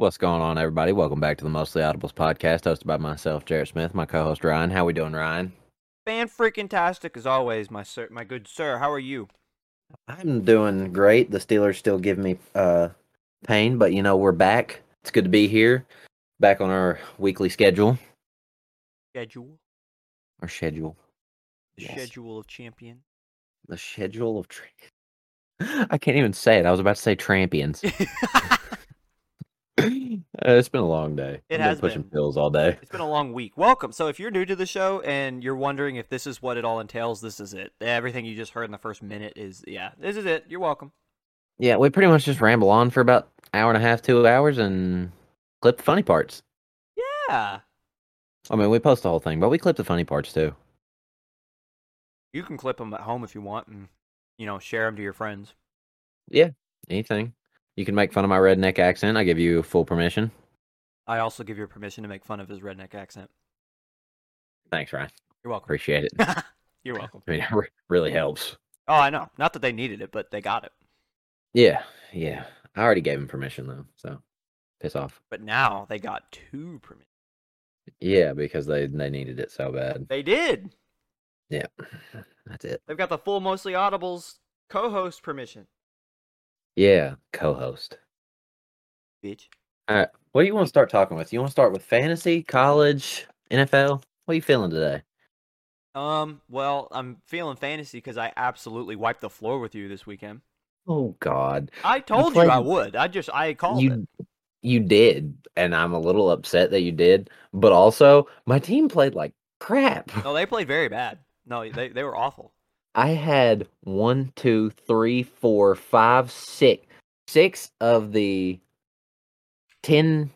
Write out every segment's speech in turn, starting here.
What's going on, everybody? Welcome back to the Mostly Audibles podcast, hosted by myself, Jarrett Smith, my co-host Ryan. How we doing, Ryan? Fan freaking tastic as always, my sir, my good sir. How are you? I'm doing great. The Steelers still give me uh, pain, but you know we're back. It's good to be here, back on our weekly schedule. Schedule. Our schedule. The Yes. schedule of champion. The schedule of. Tra- I can't even say it. I was about to say trampions. Uh, it's been a long day. It I've has been pushing been. pills all day. it's been a long week. Welcome. So if you're new to the show and you're wondering if this is what it all entails, this is it. Everything you just heard in the first minute is yeah, this is it. You're welcome. Yeah, we pretty much just ramble on for about hour and a half, two hours, and clip the funny parts. Yeah. I mean, we post the whole thing, but we clip the funny parts too. You can clip them at home if you want and you know, share them to your friends. Yeah, anything. You can make fun of my redneck accent. I give you full permission. I also give you permission to make fun of his redneck accent. Thanks, Ryan. You're welcome. Appreciate it. you're welcome. I mean, it really helps. Oh, I know. Not that they needed it, but they got it. Yeah, yeah. I already gave him permission though, so piss off. But now they got two permission. Yeah, because they they needed it so bad. They did. Yeah, that's it. They've got the full mostly audibles co-host permission. Yeah, co-host. Bitch. All right, what do you want to start talking with? You want to start with fantasy, college, NFL? What are you feeling today? Um, well, I'm feeling fantasy because I absolutely wiped the floor with you this weekend. Oh God, I told you, I would. I just I called it. you you did, and I'm a little upset that you did. But also, my team played like crap. No, they played very bad. No, they they were awful. I had one, two, three, four, five, six, six of the 10,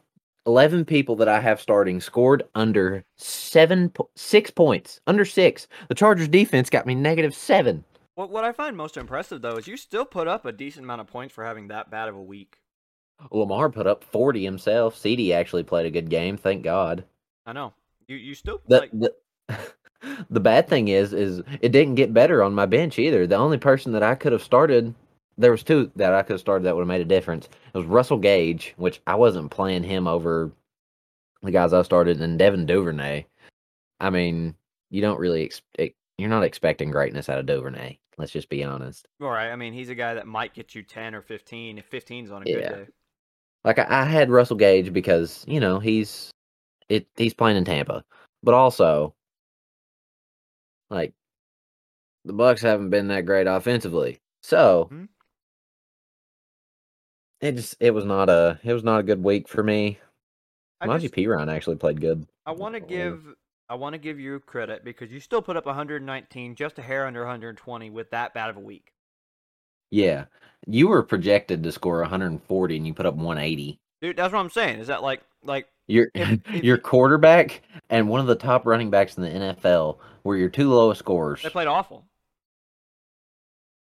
11 people that I have starting scored under seven, six points, under six. The Chargers defense got me negative seven. What what I find most impressive though is you still put up a decent amount of points for having that bad of a week. Lamar put up 40 himself. CD actually played a good game, thank God. I know. You you still The, like the, the bad thing is, is it didn't get better on my bench either. The only person that I could have started, there was two that I could have started that would have made a difference. It was Russell Gage, which I wasn't playing him over the guys I started, and Devin Duvernay. I mean, you don't really expect, you're not expecting greatness out of Duvernay. Let's just be honest. all right. I mean, he's a guy that might get you ten or fifteen if 15's on a Yeah. good day. Like I, I had Russell Gage because you know he's it he's playing in Tampa, but also like the Bucks haven't been that great offensively, so Mhm. it just it was not a it was not a good week for me. I Najee just- P Ryan actually played good. I want to give I want to give you credit because you still put up 119, just a hair under 120 with that bad of a week. Yeah, you were projected to score 140 and you put up 180. Dude, that's what I'm saying. Is that like like Your your quarterback and one of the top running backs in the NFL were your two lowest scorers. they played awful?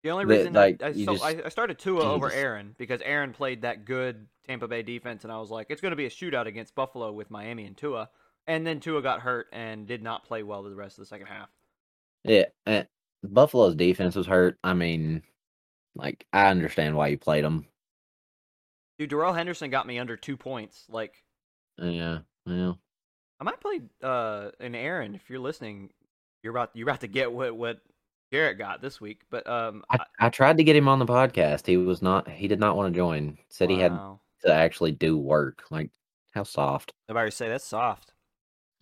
The only reason like, I, I, so just- I, I started Tua over Aaron because Aaron played that good Tampa Bay defense, and I was like, it's going to be a shootout against Buffalo with Miami and Tua. And then Tua got hurt and did not play well the rest of the second half. Yeah, eh, Buffalo's defense was hurt. I mean, like I understand why you played them. Dude, Darrell Henderson got me under two points. Like, Yeah, yeah. I might play uh an Aaron if you're listening. You're about you're about to get what what Garrett got this week. But um, I, I tried to get him on the podcast. He was not. He did not want to join. Said he had to actually do work. Like how soft. Nobody say that's soft.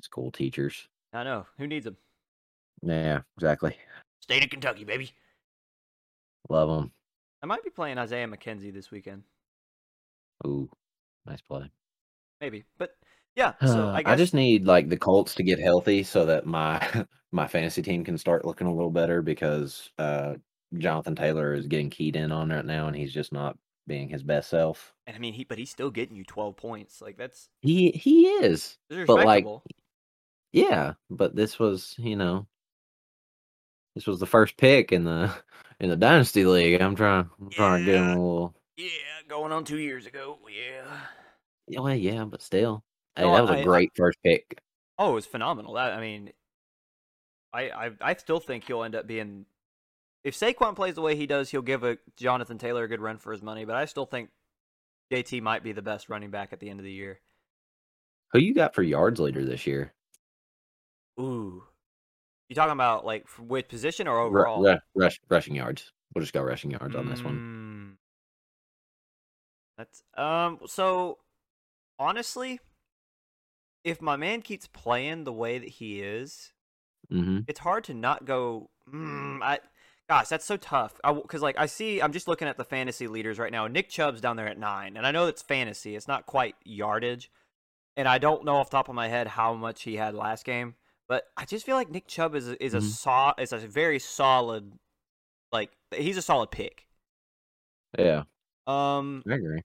School teachers. I know. Who needs them. Yeah, exactly. State of Kentucky, baby. Love them. I might be playing Isaiah McKenzie this weekend. Ooh, nice play. Maybe. But yeah, so I I, guess just need like the Colts to get healthy so that my my fantasy team can start looking a little better because uh Jonathan Taylor is getting keyed in on right now and he's just not being his best self. And I mean he but he's still getting you twelve points. Like that's He he is. But, like. Yeah, but this was, you know, this was the first pick in the in the dynasty league. I'm trying I'm trying to get him a little yeah, going on two years ago. Yeah. Yeah, well, yeah, but still. Hey, No, that was I- a I- great first pick. Oh, it was phenomenal. That I mean I, I I still think he'll end up being if Saquon plays the way he does, he'll give a Jonathan Taylor a good run for his money, but I still think JT might be the best running back at the end of the year. Who you got for yards leader this year? Ooh, you talking about like with position or overall? ru- rush, rushing yards. We'll just go rushing yards on this one. Mm. That's um. So honestly, if my man keeps playing the way that he is, hmm it's hard to not go. Mm, I, gosh, that's so tough. Because like I see, I'm just looking at the fantasy leaders right now. Nick Chubb's down there at nine, and I know it's fantasy. It's not quite yardage, and I don't know off the top of my head how much he had last game. But I just feel like Nick Chubb is is a Mhm. saw is a very solid, like he's a solid pick. Yeah, Um, I agree.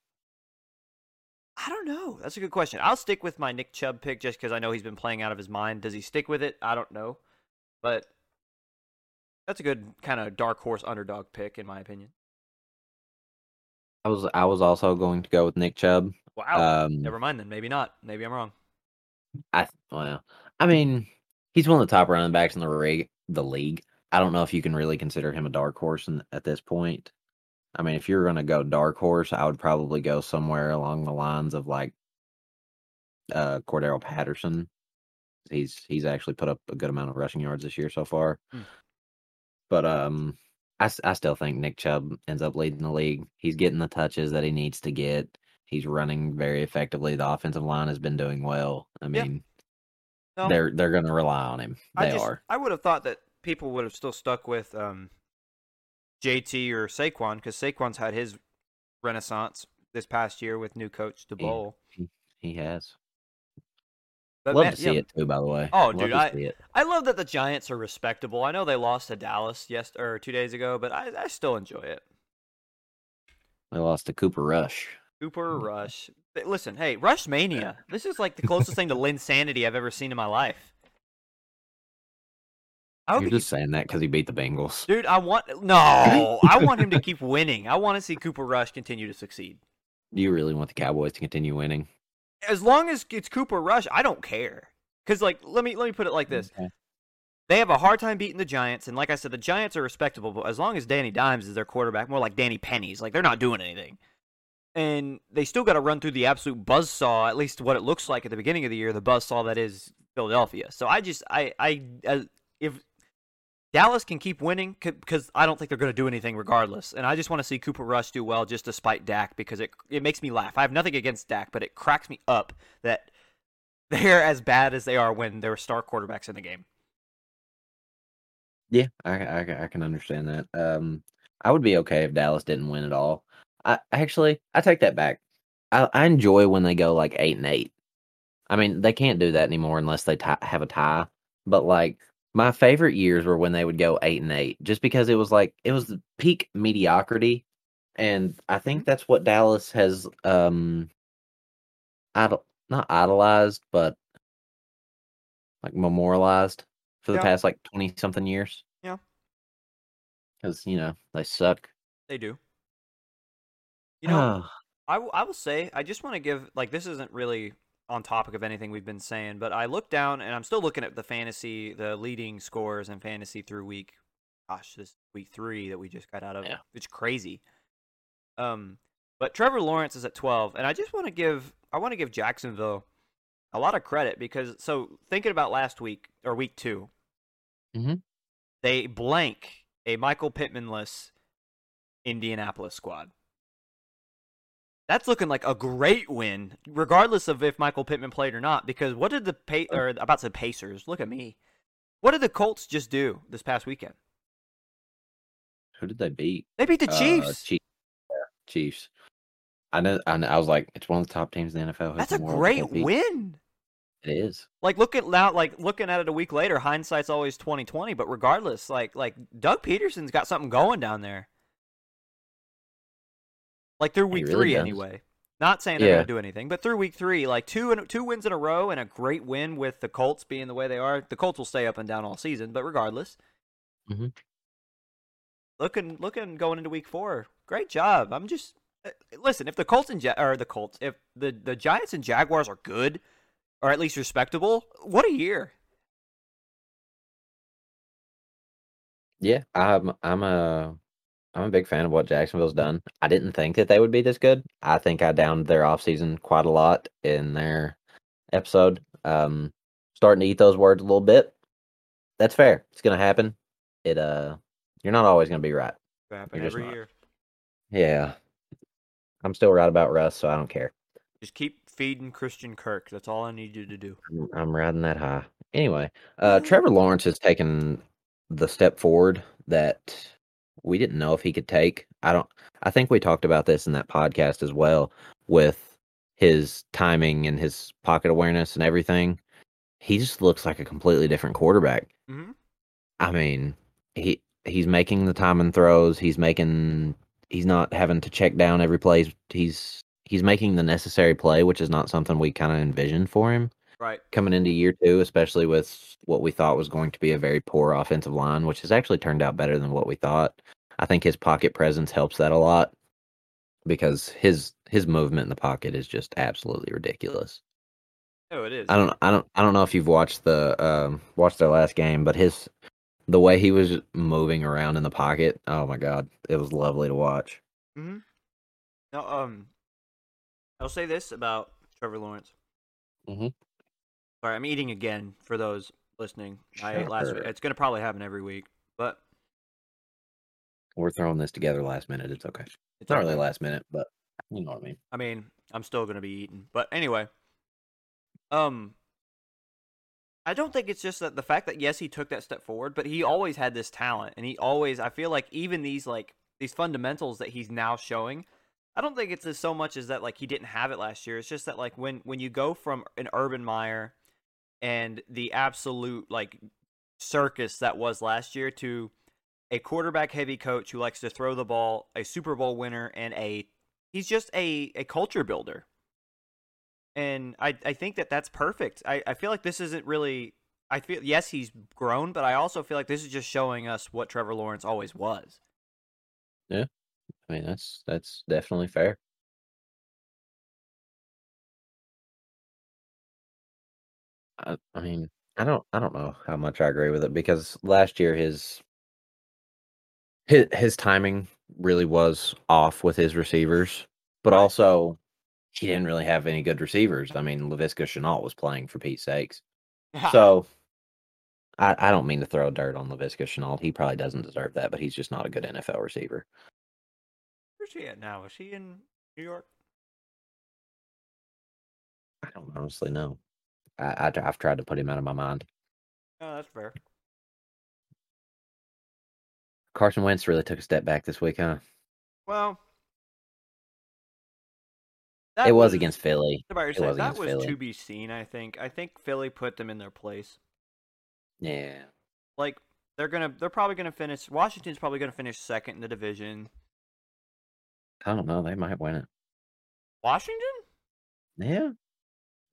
I don't know. That's a good question. I'll stick with my Nick Chubb pick just because I know he's been playing out of his mind. Does he stick with it? I don't know, but that's a good kind of dark horse underdog pick in my opinion. I was I was also going to go with Nick Chubb. Wow. Um, Never mind then. Maybe not. Maybe I'm wrong. I well, I mean, he's one of the top running backs in the rig, the league. I don't know if you can really consider him a dark horse in, at this point. I mean, if you're going to go dark horse, I would probably go somewhere along the lines of like uh Cordarrelle Patterson. He's he's actually put up a good amount of rushing yards this year so far. Hmm. But um I, I still think Nick Chubb ends up leading the league. He's getting the touches that he needs to get. He's running very effectively. The offensive line has been doing well. I Yeah. mean, No, they're they're going to rely on him. I They just, are. I would have thought that people would have still stuck with um, JT or Saquon because Saquon's had his renaissance this past year with new coach Daboll. He has. But Love man, to see yeah, it too. By the way. Oh, Love dude, I-. I love that the Giants are respectable. I know they lost to Dallas yes or two days ago, but I, I still enjoy it. They lost to Cooper Rush. Cooper Rush. Listen, hey, Rush Mania. This is like the closest thing to Linsanity I've ever seen in my life. I You're he just saying that because he beat the Bengals. Dude, I want no. I want him to keep winning. I want to see Cooper Rush continue to succeed. Do you really want the Cowboys to continue winning? As long as it's Cooper Rush, I don't care. Cause like, let me let me put it like this: Okay. they have a hard time beating the Giants, and like I said, the Giants are respectable. But as long as Danny Dimes is their quarterback, more like Danny Pennies, like they're not doing anything, and they still got to run through the absolute buzzsaw. At least what it looks like at the beginning of the year, the buzzsaw that is Philadelphia. So I just, I, I, uh, if Dallas can keep winning because I don't think they're going to do anything regardless. And I just want to see Cooper Rush do well just despite Dak because it it makes me laugh. I have nothing against Dak, but it cracks me up that they're as bad as they are when there are star quarterbacks in the game. Yeah, I, I I can understand that. Um, I would be okay if Dallas didn't win at all. I actually I take that back. I I enjoy when they go like eight and eight. I mean, they can't do that anymore unless they tie, have a tie. But like my favorite years were when they would go eight and eight, just because it was like it was the peak mediocrity, and I think that's what Dallas has um, idol not idolized, but like memorialized for the Yeah. past like twenty something years. Yeah. because you know they suck. They do. You know, Ah, I, w- I will say I just want to give like this isn't really on topic of anything we've been saying, but I look down and I'm still looking at the fantasy, the leading scores in fantasy through week, gosh, this week three that we just got out of. Yeah. It's crazy. Um, but Trevor Lawrence is at 12, and I just want to give I want to give Jacksonville a lot of credit because so thinking about last week or week 2 Mhm. they blank a Michael Pittmanless Indianapolis squad. That's looking like a great win, regardless of if Michael Pittman played or not. Because what did the pa- or about the Pacers? Look at me. What did the Colts just do this past weekend? who did they beat? They beat the Uh, Chiefs. Chiefs. Yeah, Chiefs. I know, I know. I was like, it's one of the top teams in the NFL. That's a great that they beat? win. It is. Like look at now, like looking at it a week later, hindsight's always twenty twenty. But regardless, like like Doug Pederson's got something going down there. Like through week really three, does. anyway. Not saying they're Yeah. gonna do anything, but through week three, like two and two wins in a row and a great win with the Colts being the way they are. The Colts will stay up and down all season, but regardless, Mhm. looking looking going into week four, great job. I'm just uh, listen. If the Colts and ja- or the Colts, if the the Giants and Jaguars are good, or at least respectable, what a year. Yeah, I'm. I'm a. I'm a big fan of what Jacksonville's done. I didn't think that they would be this good. I think I downed their offseason quite a lot in their episode. Um, starting to eat those words a little bit. That's fair. It's gonna happen. It uh, you're not always gonna be right. Happen every not. year. Yeah, I'm still right about Russ, so I don't care. Just keep feeding Christian Kirk. That's all I need you to do. I'm, I'm riding that high. Anyway, uh, Trevor Lawrence has taken the step forward that we didn't know if he could take. I don't. I think we talked about this in that podcast as well with his timing and his pocket awareness and everything. He just looks like a completely different quarterback. Mm-hmm. I mean, he he's making the timing throws. He's making. He's not having to check down every play. He's he's making the necessary play, which is not something we kind of envisioned for him Right. coming into year two, especially with what we thought was going to be a very poor offensive line, which has actually turned out better than what we thought. I think his pocket presence helps that a lot because his his movement in the pocket is just absolutely ridiculous. Oh, it is. I don't I don't I don't know if you've watched the um watched their last game, but his the way he was moving around in the pocket, oh my god, it was lovely to watch. Mm-hmm. Now, um, I'll say this about Trevor Lawrence. Mhm. Sorry, I'm eating again for those listening. I ate last week. It's gonna probably happen every week, but We're throwing this together last minute. It's okay. it's not really last minute, but you know what I mean. I mean, I'm still gonna be eating. But anyway, um, I don't think it's just that the fact that yes, he took that step forward, but he always had this talent, and he always. I feel like even these like these fundamentals that he's now showing. I don't think it's as so much as that like he didn't have it last year. It's just that like when when you go from an Urban Meyer and the absolute like circus that was last year to a quarterback heavy coach who likes to throw the ball, a Super Bowl winner, and a he's just a, a culture builder. And I, I think that that's perfect. I, I feel like this isn't really. I feel yes he's grown, but I also feel like this is just showing us what Trevor Lawrence always was. Yeah, I mean, that's that's definitely fair. I, I mean, I don't I don't know how much I agree with it because last year his his his timing really was off with his receivers, but Right. also he didn't really have any good receivers. I mean, Laviska Shenault was playing for Pete's sakes. So I, I don't mean to throw dirt on Laviska Shenault. He probably doesn't deserve that, but he's just not a good NFL receiver. where's he at now? Is he in New York? I don't honestly know. I, I I've tried to put him out of my mind. Oh, that's fair. Carson Wentz really took a step back this week, huh? Well, it was, against Philly. Was it was that was Philly. to be seen. I think. I think Philly put them in their place. Yeah. Like they're gonna, they're probably gonna finish. Washington's probably gonna finish second in the division. I don't know. They might win it. Washington? Yeah.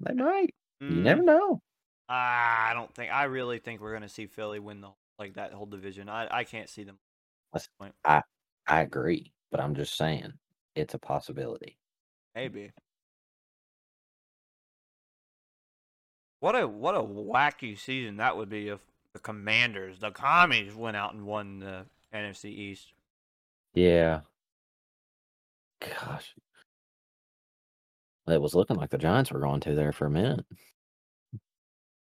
They might. You Mm, never know. I don't think. I really think we're gonna see Philly win the like that whole division. I I can't see them. I I agree, but I'm just saying it's a possibility. Maybe. What a what a wacky season that would be if the Commanders, the Commies, went out and won the NFC East. Yeah. Gosh. It was looking like the Giants were going to there for a minute.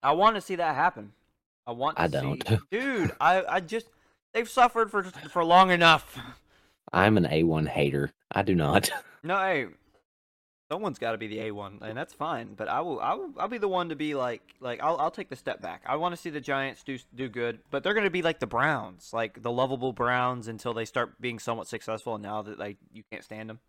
I want to see that happen. I want. To I don't. see, dude. I I just they've suffered for for long enough. I'm an A1 hater. I do not. No, hey, someone's got to be the A one, and that's fine. But I will, I will, I'll be the one to be like, like I'll, I'll take the step back. I want to see the Giants do do good, but they're going to be like the Browns, like the lovable Browns, until they start being somewhat successful. And now that like you can't stand them,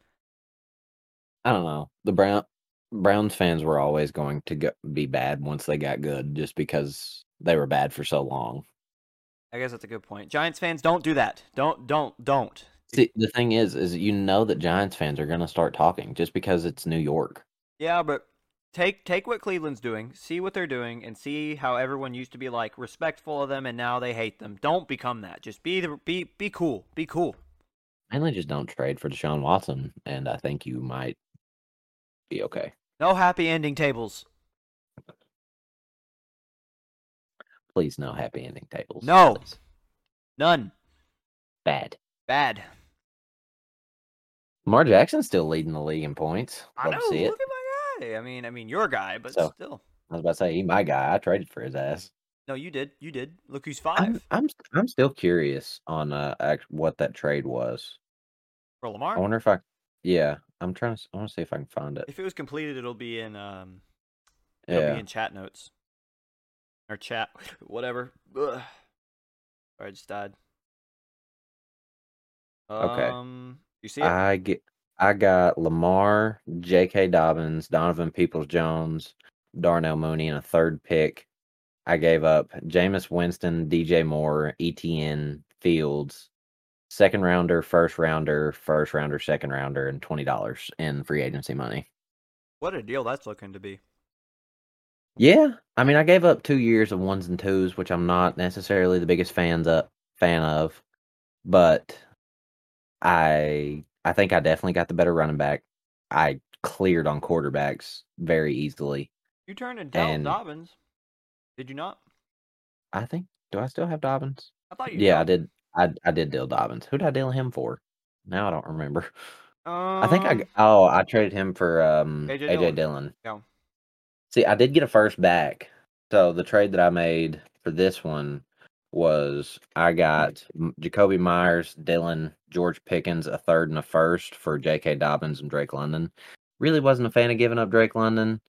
I don't know. The Brown Browns fans were always going to go, be bad once they got good, just because they were bad for so long. I guess that's a good point. Giants fans, don't do that. Don't, don't, don't. See, the thing is, is you know that Giants fans are going to start talking just because it's New York. Yeah, but take take what Cleveland's doing, see what they're doing, and see how everyone used to be like respectful of them, and now they hate them. Don't become that. Just be the be be cool. Be cool. Mainly just don't trade for Deshaun Watson, and I think you might be okay. No happy ending tables. Please, no happy ending tables. No. please. None. bad. Bad. Lamar Jackson's still leading the league in points. I Love know. to see it. Look at my guy. I mean, I mean, your guy, but So- still. I was about to say, he my guy. I traded for his ass. No, you did. You did. Look who's I'm, 5 I'm, I'm still curious on uh what that trade was. for Lamar. I wonder if I, yeah, I'm trying to. I want to see if I can find it. If it was completed, it'll be in um, it'll Yeah, be in chat notes or chat, whatever. Ugh. Sorry, I just died. Okay. Um, you see it? I get. I got Lamar, J.K. Dobbins, Donovan Peoples Jones, Darnell Mooney, and a third pick. I gave up Jameis Winston, DJ Moore, ETN Fields, second rounder, first rounder, first rounder, second rounder, and twenty dollars in free agency money. what a deal that's looking to be. Yeah, I mean, I gave up two years of ones and twos, which I'm not necessarily the biggest fans of, fan of, but I I think I definitely got the better running back. I cleared on quarterbacks very easily. You turned in Dell Dobbins. Did you not? I think. Do I still have Dobbins? I thought you. Yeah, I did. I I did deal Dobbins. Who did I deal him for? Now I don't remember. I think I Um, oh I traded him for um AJ AJ, Dillon. Dillon. Yeah. See, I did get a first back. So the trade that I made for this one was I got Jakobi Meyers, Dillon, George Pickens, a third and a first for J.K. Dobbins and Drake London. Really wasn't a fan of giving up Drake London,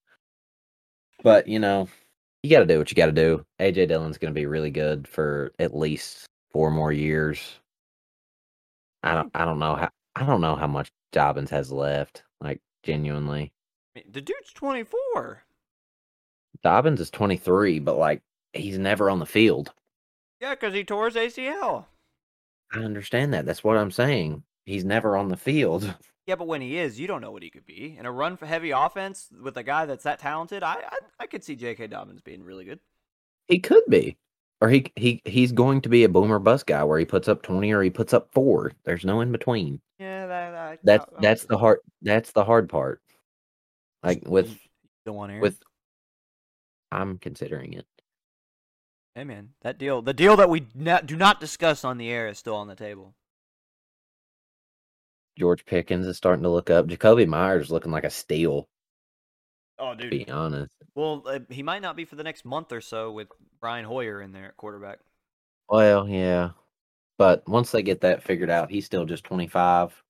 but you know, you got to do what you got to do. AJ Dillon's going to be really good for at least four more years. I don't. I don't know how. I don't know how much Dobbins has left. Like genuinely, the dude's 24. Dobbins is twenty three, but like he's never on the field. Yeah, because he tore his ACL. I understand that. That's what I'm saying. He's never on the field. Yeah, but when he is, you don't know what he could be. In a run for heavy offense with a guy that's that talented, I I, I could see J.K. Dobbins being really good. He could be, or he he he's going to be a boomer bust guy where he puts up twenty or he puts up four. There's no in between. Yeah, that, that That's that's the hard that's the hard part. Like with the one Aaron. with, I'm considering it. hey man, that deal, the deal that we do not discuss on the air is still on the table. George Pickens is starting to look up. Jakobi Meyers is looking like a steal. Oh, To be honest. Well, uh, he might not be for the next month or so with Brian Hoyer in there at quarterback. Well, yeah, but once they get that figured out, he's still just 25.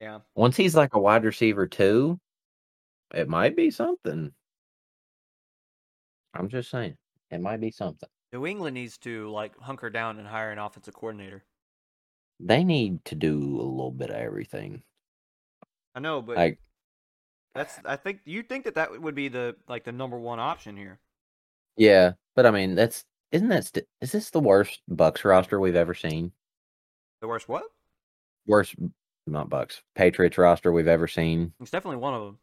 Yeah. Once he's like a wide receiver too, it might be something. I'm just saying, it might be something. New England needs to like hunker down and hire an offensive coordinator. They need to do a little bit of everything. I know, but Like, that's I think you think that that would be the like the number one option here. yeah, but I mean, that's isn't that st- is this the worst Bucks roster we've ever seen? The worst what? Worst, not Bucks, Patriots roster we've ever seen. It's definitely one of them.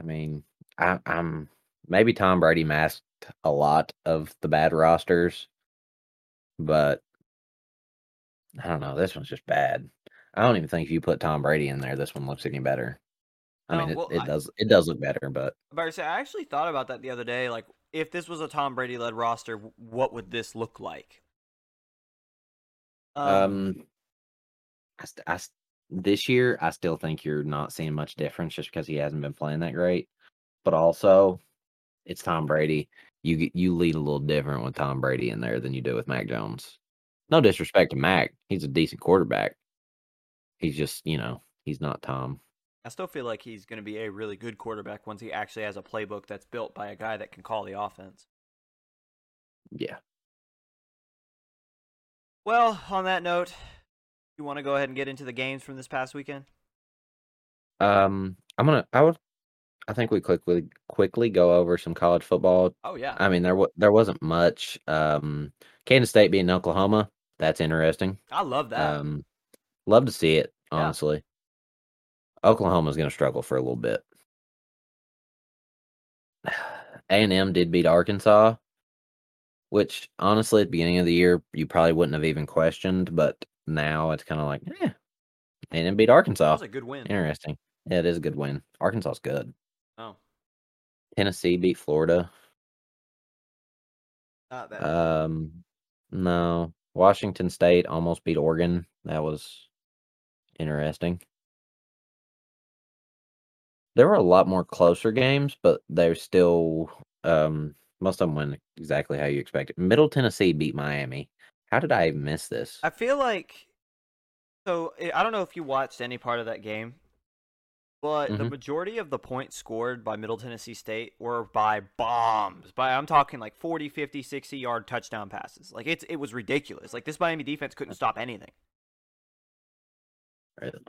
I mean, I, I'm maybe Tom Brady masked a lot of the bad rosters, but I don't know. This one's just bad. I don't even think if you put Tom Brady in there, this one looks any better. I No, mean, it, well, it I- does. It does look better, but But I I actually thought about that the other day. Like, if this was a Tom Brady led roster, what would this look like? um, I, st- I st- this year I still think you're not seeing much difference just because he hasn't been playing that great. But also, it's Tom Brady. You get- you lead a little different with Tom Brady in there than you do with Mac Jones. No disrespect to Mac, he's a decent quarterback. He's just you know he's not Tom. I still feel like he's going to be a really good quarterback once he actually has a playbook that's built by a guy that can call the offense. Yeah. Well, on that note, you want to go ahead and get into the games from this past weekend? Um, I'm gonna. I would. I think we quickly quickly go over some college football. Oh yeah, I mean, there wa- there wasn't much. Um, Kansas State beating Oklahoma. That's interesting. I love that. Um, love to see it. Honestly, Oklahoma's going to struggle for a little bit. A and M did beat Arkansas, which honestly, at the beginning of the year, you probably wouldn't have even questioned. But now it's kind of like, eh, A and M beat Arkansas. was a good win. Interesting. Yeah, it is a good win. Arkansas's good. Oh, Tennessee beat Florida. not that. Um, no. Washington State almost beat Oregon. That was interesting. There were a lot more closer games, but they're still um, most of them went exactly how you expected. Middle Tennessee beat Miami. How did I miss this? I feel like so eh, I don't know if you watched any part of that game, but the Mhm. majority of the points scored by Middle Tennessee State were by bombs. By I'm talking like 40, 50, 60 yard touchdown passes. Like it's it was ridiculous. Like this Miami defense couldn't stop anything.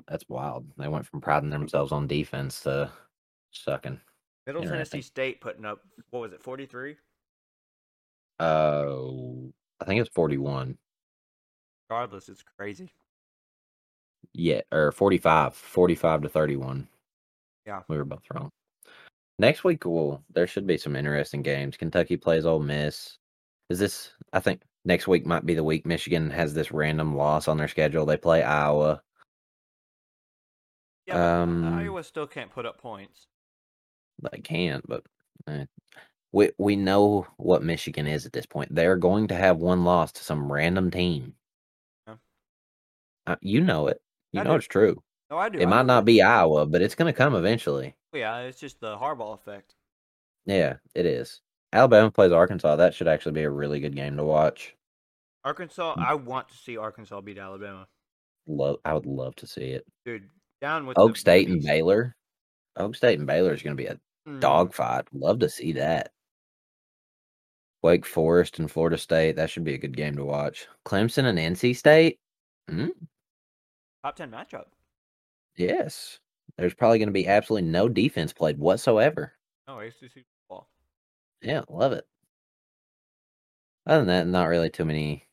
That's wild. They went from priding themselves on defense to sucking. Middle Tennessee State putting up what was it, 43? Uh, I think it's 41. Regardless, it's crazy. Yeah, or 45. 45 to 31. Yeah. We were both wrong. Next week, well, there should be some interesting games. Kentucky plays Ole Miss. Is this, I think next week might be the week Michigan has this random loss on their schedule. They play Iowa. Yeah, Um, Iowa still can't put up points. They can't, but eh. we we know what Michigan is at this point. They're going to have one loss to some random team. Yeah. Uh, you know it. You I know do. it's true. No, I do. It I might know not be Iowa, but it's going to come eventually. Yeah, it's just the Harbaugh effect. Yeah, it is. Alabama plays Arkansas. That should actually be a really good game to watch. Arkansas, Mm. I want to see Arkansas beat Alabama. Love, I would love to see it. Dude, down with Oak State and. Baylor. Oak State and Baylor is going to be a Mm. dogfight. Love to see that. Wake Forest and Florida State. That should be a good game to watch. Clemson and NC State. Mm, Top 10 matchup. yes. There's probably going to be absolutely no defense played whatsoever. No, ACC football. Yeah, love it. Other than that, not really too many,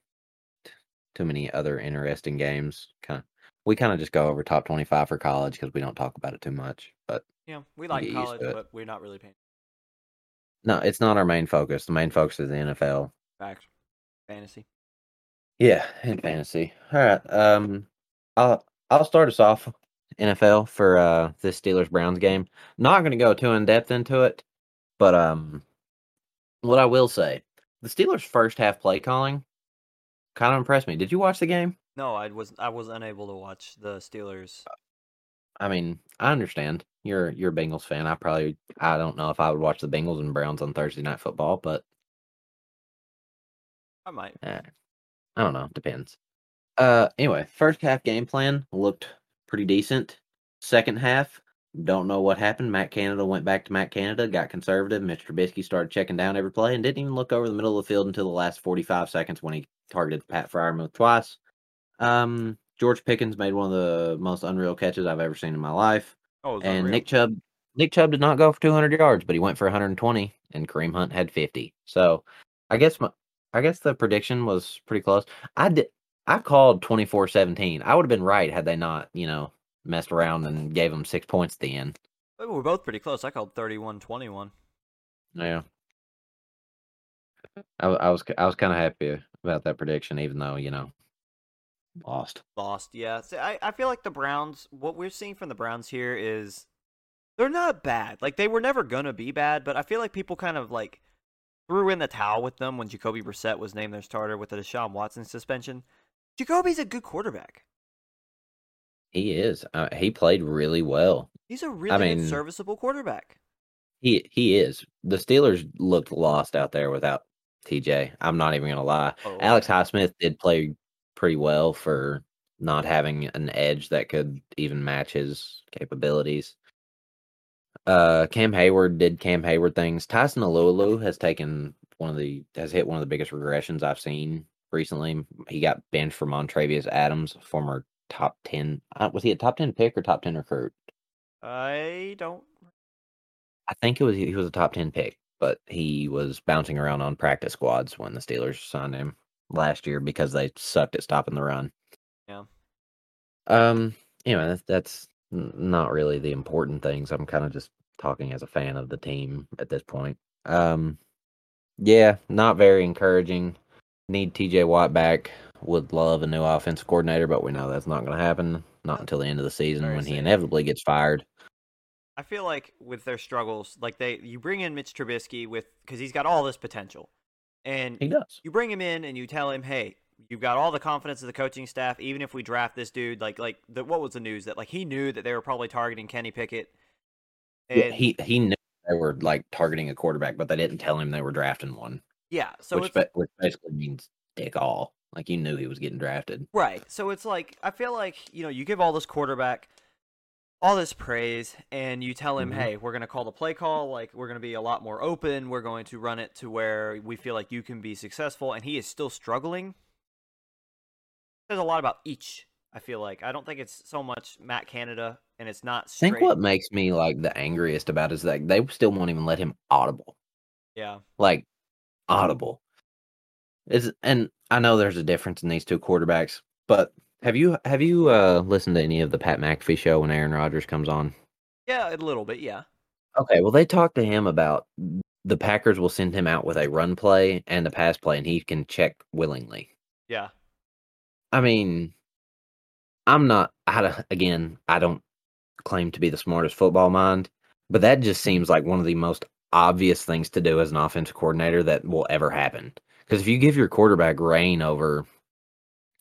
too many other interesting games. Kind of, we kind of just go over top twenty-five for college because we don't talk about it too much. But Yeah, we like college, but we're not really paying no, it's not our main focus. The main focus is the NFL. facts. Fantasy. Yeah, in fantasy. All right. Um, I'll I'll start us off NFL for uh this Steelers Browns game. Not going to go too in depth into it, but um, what I will say, the Steelers' first half play calling kind of impressed me. Did you watch the game? No, I was I was unable to watch the Steelers. I mean, I understand you're you're a Bengals fan. I probably I don't know if I would watch the Bengals and Browns on Thursday night football, but I might. Eh, I don't know. Depends. Uh, anyway, first half game plan looked pretty decent. Second half, don't know what happened. Matt Canada went back to Matt Canada, got conservative. Mitch Trubisky started checking down every play and didn't even look over the middle of the field until the last 45 seconds when he targeted Pat Freiermuth twice. Um, George Pickens made one of the most unreal catches I've ever seen in my life. Oh, And unreal. Nick Chubb, Nick Chubb did not go for 200 yards, but he went for 120, and Kareem Hunt had 50. So, I guess my, I guess the prediction was pretty close. I did, I called 24-17. I would have been right had they not, you know, messed around and gave them six points at the end. We were both pretty close. I called 31-21. Yeah, I, I was, I was kind of happy about that prediction, even though you know, lost. Lost, yeah. See, I, I feel like the Browns, what we're seeing from the Browns here is they're not bad. Like, they were never going to be bad, but I feel like people kind of, like, threw in the towel with them when Jacoby Brissett was named their starter with the Deshaun Watson suspension. Jacoby's a good quarterback. He is. Uh, he played really well. He's a really mean- good, serviceable quarterback. He he is. The Steelers looked lost out there without TJ. I'm not even gonna lie. Oh, Alex Highsmith did play pretty well for not having an edge that could even match his capabilities. Uh, Cam Heyward did Cam Heyward things. Tyson Alualu has taken one of the has hit one of the biggest regressions I've seen recently. He got benched for Montravius Adams, former top ten. Uh, was he a top ten pick or top ten recruit? I don't. I think it was he was a top ten pick, but he was bouncing around on practice squads when the Steelers signed him last year because they sucked at stopping the run. Yeah. Um. Anyway, that's, that's not really the important things. I'm kind of just talking as a fan of the team at this point. Um. Yeah, not very encouraging. Need TJ Watt back. Would love a new offensive coordinator, but we know that's not going to happen. Not until the end of the season when he inevitably gets fired. I feel like with their struggles, like they, you bring in Mitch Trubisky with because he's got all this potential, and He does. you bring him in and you tell him, hey, you've got all the confidence of the coaching staff. Even if we draft this dude, like like the, what was the news that like he knew that they were probably targeting Kenny Pickett. Yeah, he he knew they were like targeting a quarterback, but they didn't tell him they were drafting one, yeah, so which ba- which basically means dick all. Like you knew he was getting drafted. Right. So it's like I feel like you know you give all this quarterback all this praise and you tell him, Mhm. "Hey, we're going to call the play call, like we're going to be a lot more open. We're going to run it to where we feel like you can be successful." And he is still struggling. There's a lot about each. I feel like I don't think it's so much Matt Canada and it's not I think what makes me like the angriest about is that they still won't even let him audible. Yeah. Like audible. Is and I know there's a difference in these two quarterbacks, but have you have you uh listened to any of the Pat McAfee show when Aaron Rodgers comes on? Yeah, a little bit, yeah. Okay, well they talked to him about the Packers will send him out with a run play and a pass play and he can check willingly. Yeah. I mean, I'm not. I again, I don't claim to be the smartest football mind, but that just seems like one of the most obvious things to do as an offensive coordinator that will ever happen. Because if you give your quarterback reign over,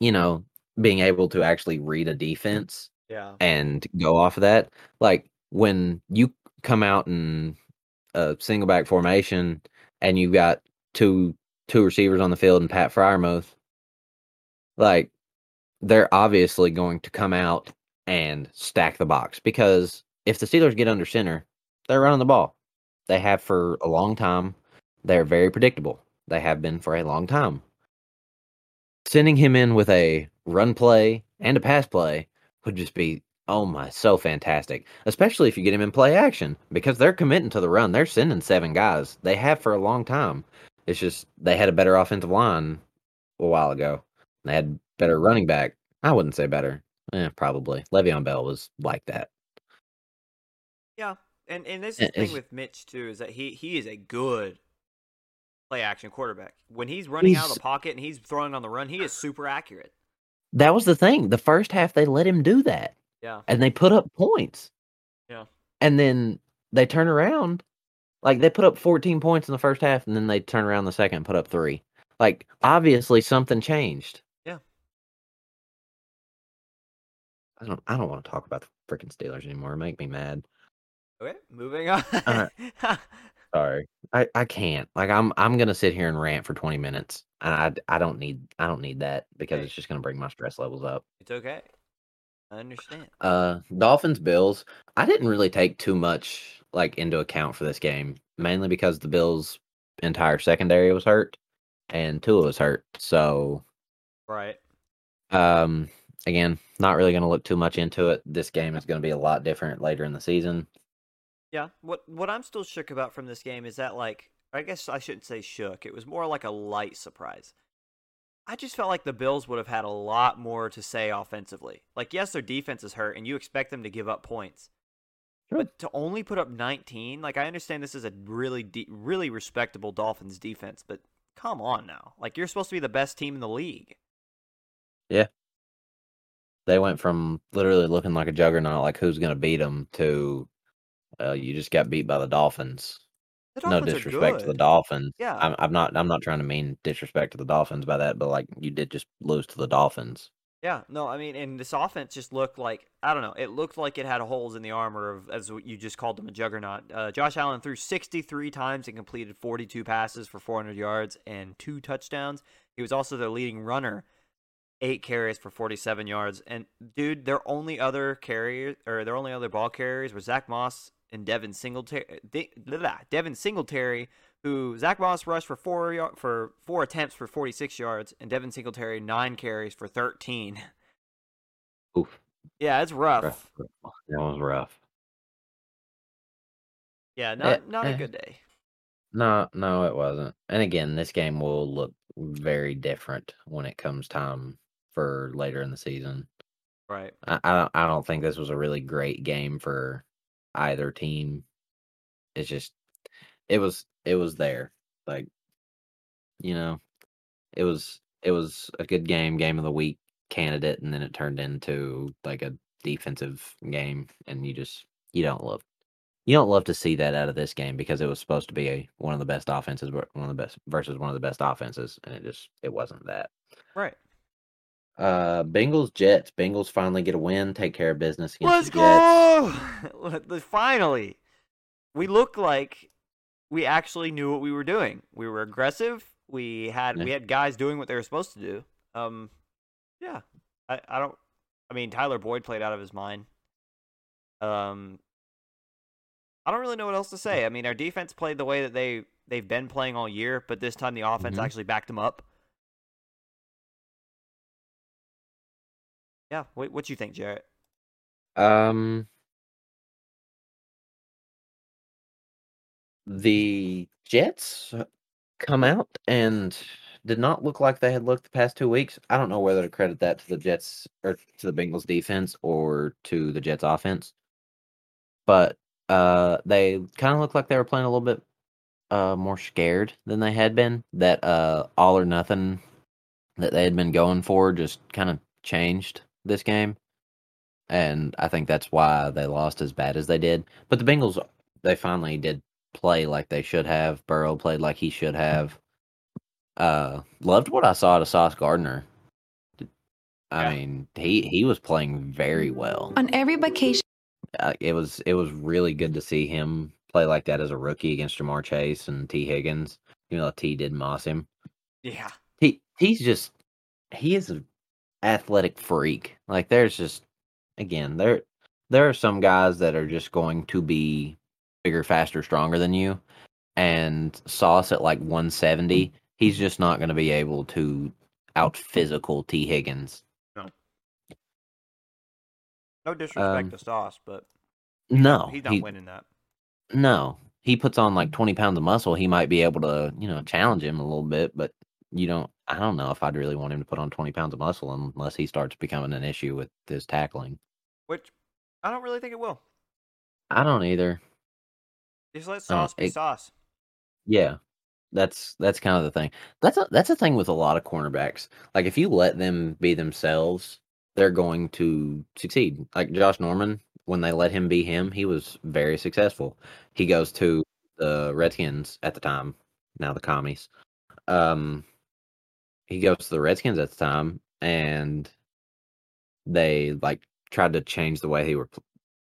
you know, being able to actually read a defense Yeah. and go off of that, like when you come out in a single back formation and you've got two two receivers on the field and Pat Freiermuth, like they're obviously going to come out and stack the box because if the Steelers get under center, they're running the ball. They have for a long time. They're very predictable. They have been for a long time. Sending him in with a run play and a pass play would just be oh my so fantastic. Especially if you get him in play action because they're committing to the run. They're sending seven guys. They have for a long time. It's just they had a better offensive line a while ago. They had better running back. I wouldn't say better. Eh, probably. Le'Veon Bell was like that. Yeah, and and this is the thing with Mitch too is that he he is a good play action quarterback. When he's running out of the pocket and he's throwing on the run, he is super accurate. That was the thing. The first half they let him do that. Yeah, and they put up points. Yeah. And then they turn around, like they put up 14 points in the first half, and then they turn around the second and put up three. Like obviously something changed. Yeah. I don't. I don't want to talk about the freaking Steelers anymore. It make me mad. Okay, moving on. Uh, Sorry, I I can't. Like I'm I'm gonna sit here and rant for 20 minutes, and I I don't need I don't need that because it's just gonna bring my stress levels up. it's okay. I understand. Uh, Dolphins Bills. I didn't really take too much like into account for this game, mainly because the Bills' entire secondary was hurt, and Tua was hurt. So, Right. um, again, not really going to look too much into it. This game is going to be a lot different later in the season. Yeah. What what I'm still shook about from this game is that like I guess I shouldn't say shook. It was more like a light surprise. I just felt like the Bills would have had a lot more to say offensively. Like yes, their defense is hurt and you expect them to give up points. Sure. But to only put up 19, like I understand this is a really de- really respectable Dolphins defense, but come on now. Like you're supposed to be the best team in the league. Yeah. They went from literally looking like a juggernaut, like who's going to beat them, to uh, you just got beat by the Dolphins. The no disrespect to the. Dolphins. Yeah. I'm, I'm not. I'm not trying to mean disrespect to the Dolphins by that, but like you did just lose to the Dolphins. Yeah, no, I mean, and this offense just looked like I don't know. It looked like it had holes in the armor of, as you just called them, a juggernaut. Uh, Josh Allen threw 63 times and completed 42 passes for 400 yards and two touchdowns. He was also their leading runner, eight carries for 47 yards. And dude, their only other carrier or their only other ball carriers were Zach Moss and Devin Singletary. De- blah, Devin Singletary, who Zach Moss rushed for four for four attempts for 46 yards, and Devin Singletary nine carries for 13. Oof, Yeah, it's rough. rough. That was rough. Yeah, not not a eh. good day. No, no, it wasn't. And again, this game will look very different when it comes time for later in the season. Right. I, I don't. I don't think this was a really great game for either team. It's just, it was. It was there. Like, you know, it was. It was a good game, game of the week candidate, and then it turned into like a defensive game, and you just you don't love. You don't love to see that out of this game because it was supposed to be a, one of the best offenses, one of the best versus one of the best offenses, and it just it wasn't that. Right. Uh, Bengals Jets. Bengals finally get a win, take care of business against Let's the Jets. go! Finally, we look like we actually knew what we were doing. We were aggressive. We had Yeah. we had guys doing what they were supposed to do. Um, yeah. I, I don't. I mean, Tyler Boyd played out of his mind. Um, I don't really know what else to say. I mean, our defense played the way that they they've been playing all year, but this time the offense Mhm. actually backed them up. Yeah. What what do you think, Jarrett? Um, the Jets come out and did not look like they had looked the past two weeks. I don't know whether to credit that to the Jets or to the Bengals defense or to the Jets offense, but uh, they kind of looked like they were playing a little bit uh more scared than they had been. That uh all or nothing that they had been going for just kind of changed this game. And I think that's why they lost as bad as they did. But the Bengals, they finally did play like they should have. Burrow played like he should have. Uh, loved what I saw to Sauce Gardner. I Yeah. mean, he he was playing very well. On every vacation, Uh, it was it was really good to see him play like that as a rookie against Ja'Marr Chase and Tee Higgins. You know, Tee did moss him. Yeah. He he's just he is an athletic freak. Like there's just again there there are some guys that are just going to be bigger, faster, stronger than you. And Sauce at like 170, he's just not going to be able to out physical Tee Higgins. No No disrespect Um, to Sauce, but No, he's not he- winning that. No, he puts on like 20 pounds of muscle. He might be able to, you know, challenge him a little bit, but you don't, I don't know if I'd really want him to put on 20 pounds of muscle unless he starts becoming an issue with his tackling. Which I don't really think it will. I don't either. Just let Uh, Sauce be it- Sauce. Yeah. That's that's kind of the thing. That's a that's a thing with a lot of cornerbacks. Like if you let them be themselves, they're going to succeed. Like Josh Norman, when they let him be him, he was very successful. He goes to the Redskins at the time, now the commies. Um he goes to the Redskins at the time and they like tried to change the way he were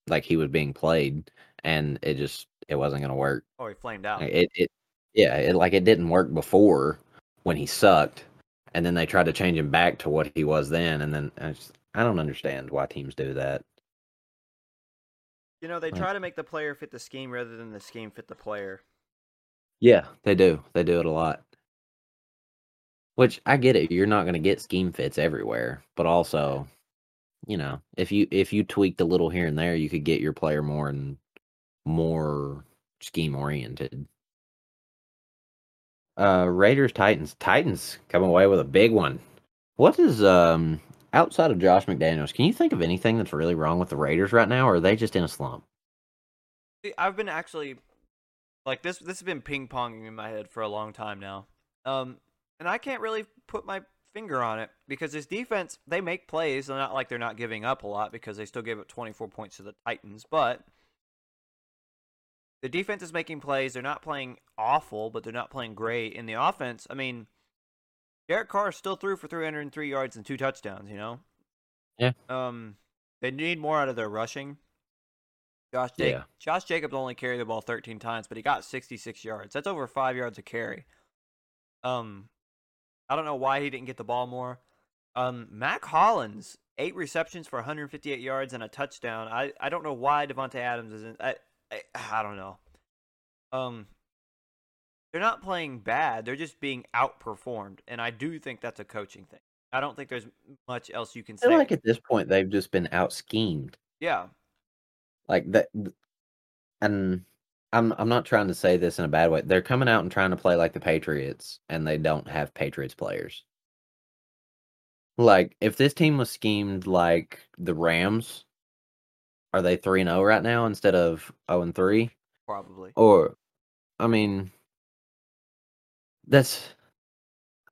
like he was being played and it just it wasn't going to work. Oh, he flamed out. It it yeah, it like it didn't work before when he sucked, and then they tried to change him back to what he was then, and then I, just, I don't understand why teams do that. You know, they try to make the player fit the scheme rather than the scheme fit the player. Yeah, they do. They do it a lot. Which I get it. You're not going to get scheme fits everywhere, but also, you know, if you if you tweaked a little here and there, you could get your player more and more scheme oriented. Uh Raiders Titans. Titans come away with a big one. What is um outside of Josh McDaniels, can you think of anything that's really wrong with the Raiders right now or are they just in a slump? I've been actually like this. This has been ping ponging in my head for a long time now. Um, and I can't really put my finger on it because this defense they make plays. They're not like they're not giving up a lot because they still gave up 24 points to the Titans, but the defense is making plays. They're not playing awful, but they're not playing great. In the offense, I mean, Derek Carr still threw for 303 yards and two touchdowns. You know. Yeah. Um, they need more out of their rushing. Josh, Yeah. Josh Jacobs only carried the ball 13 times, but he got 66 yards. That's over five yards a carry. Um, I don't know why he didn't get the ball more. Um, Mack Hollins, eight receptions for 158 yards and a touchdown. I, I don't know why Davante Adams isn't. I, I I don't know. Um, they're not playing bad. They're just being outperformed, and I do think that's a coaching thing. I don't think there's much else you can I say. feel like at this point they've just been out schemed. yeah, like that and I'm I'm not trying to say this in a bad way. They're coming out and trying to play like the Patriots and they don't have Patriots players. Like if this team was schemed like the Rams, are they 3 and 0 right now instead of 0 and 3? probably. Or I mean that's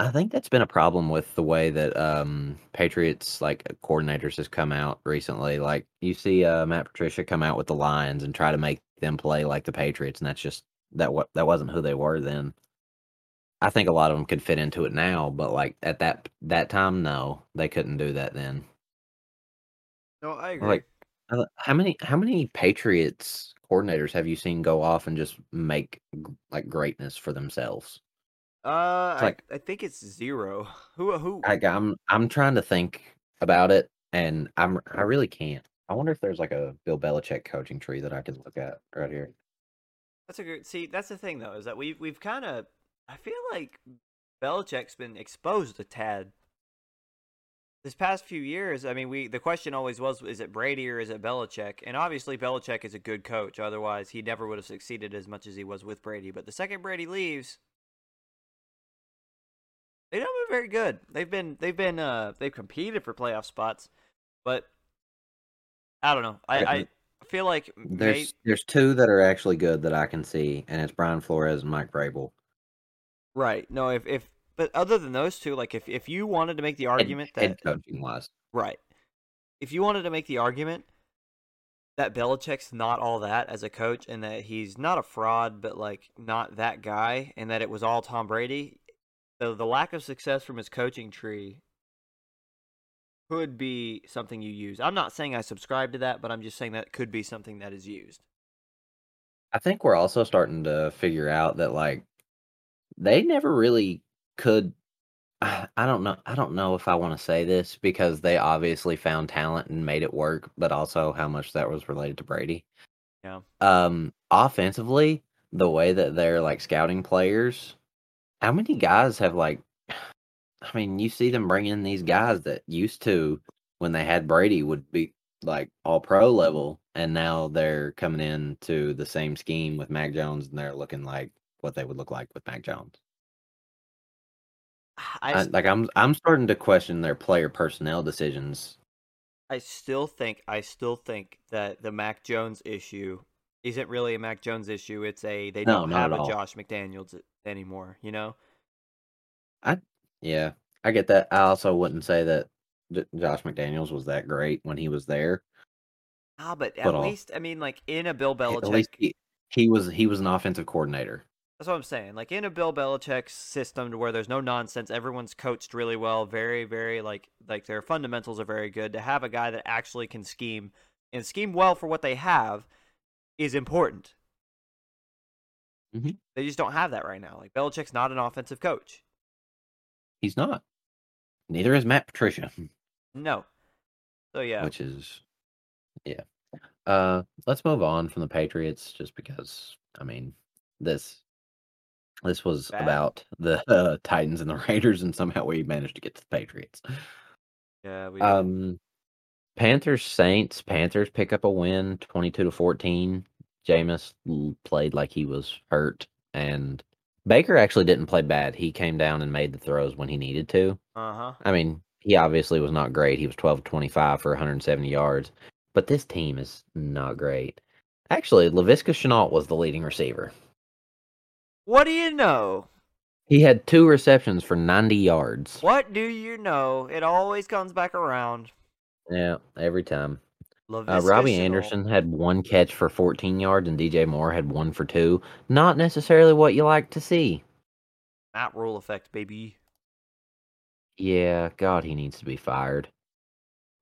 I think that's been a problem with the way that um Patriots like coordinators has come out recently. Like you see uh Matt Patricia come out with the Lions and try to make them play like the Patriots and that's just that what that wasn't who they were then. I think a lot of them could fit into it now, but like at that that time, no, they couldn't do that then. No, I agree. Like, uh, how many how many Patriots coordinators have you seen go off and just make like greatness for themselves? Uh, I, like I think it's zero. Who who? I, I'm I'm trying to think about it, and I'm I really can't. I wonder if there's like a Bill Belichick coaching tree that I could look at right here. That's a good. See, that's the thing though, is that we've we've kind of. I feel like Belichick's been exposed a tad. This past few years, I mean, we the question always was: is it Brady or is it Belichick? And obviously, Belichick is a good coach. Otherwise, he never would have succeeded as much as he was with Brady. But the second Brady leaves, they don't been very good. They've been they've been uh they've competed for playoff spots, but I don't know. I I feel like may, There's there's two that are actually good that I can see, and it's Brian Flores and Mike Vrabel. Right. No, if if but other than those two, like if if you wanted to make the Head, argument that head coaching wise. right, if you wanted to make the argument that Belichick's not all that as a coach and that he's not a fraud, but like not that guy, and that it was all Tom Brady, the the lack of success from his coaching tree could be something you use. I'm not saying I subscribe to that, but I'm just saying that could be something that is used. I think we're also starting to figure out that like they never really could. I don't know. I don't know if I want to say this because they obviously found talent and made it work, but also how much that was related to Brady. Yeah. Um, offensively, the way that they're like scouting players, how many guys have like? I mean, you see them bring in these guys that used to, when they had Brady, would be like all pro level, and now they're coming in to the same scheme with Mac Jones, and they're looking like what they would look like with Mac Jones. I, I, like I'm I'm starting to question their player personnel decisions. I still think I still think that the Mac Jones issue isn't really a Mac Jones issue. It's a they No, don't not have a all. Josh McDaniels anymore. You know. I yeah, I get that. I also wouldn't say that J- Josh McDaniels was that great when he was there. Ah, but at But all- least I mean, like in a Bill At Belichick, least he, he was he was an offensive coordinator. that's what I'm saying. Like in a Bill Belichick system, to where there's no nonsense, everyone's coached really well, very, very like like their fundamentals are very good. To have a guy that actually can scheme and scheme well for what they have is important. Mhm. They just don't have that right now. Like Belichick's not an offensive coach. He's not. Neither is Matt Patricia, No. So yeah, which is yeah. Uh, let's move on from the Patriots, just because I mean this this was Bad. about the uh, Titans and the Raiders, and somehow we managed to get to the Patriots. yeah, we Um, Panthers Saints. Panthers pick up a win, twenty-two to fourteen. Jameis played like he was hurt, and Baker actually didn't play bad. He came down and made the throws when he needed to. uh huh. I mean, he obviously was not great. He was 12 25 for 170 yards, but this team is not great. Actually, Laviska Shenault was the leading receiver. What do you know? He had two receptions for 90 yards. What do you know? It always comes back around. Yeah, every time. Uh, Robbie Anderson had one catch for 14 yards, and DJ Moore had one for two. Not necessarily what you like to see. Matt Rhule effect, baby. Yeah, God, he needs to be fired.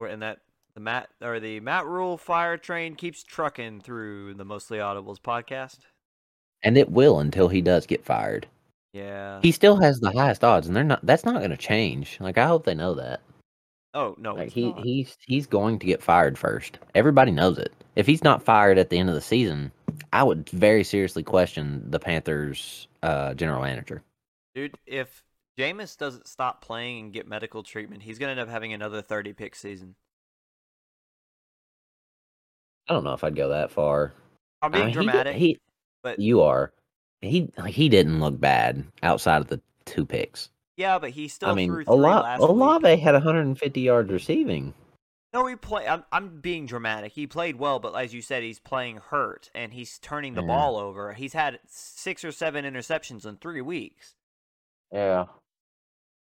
In that the Matt or the Matt Rhule fire train keeps trucking through the Mostly Audibles podcast. And it will until he does get fired. Yeah. He still has the highest odds, and they're not. That's not going to change. Like I hope they know that. Oh no, Like he not. he's he's going to get fired first. Everybody knows it. If he's not fired at the end of the season, I would very seriously question the Panthers' uh, general manager. dude. If Jameis doesn't stop playing and get medical treatment, he's gonna end up having another thirty pick season. I don't know if I'd go that far. I'm I being mean, he dramatic, He, but you are. He like he didn't look bad outside of the two picks. Yeah, but he still I mean, threw a three lot. last week. Olave had 150 yards receiving. No, he play. I'm, I'm being dramatic. He played well, but as you said, he's playing hurt and he's turning the Yeah. ball over. He's had six or seven interceptions in three weeks. Yeah.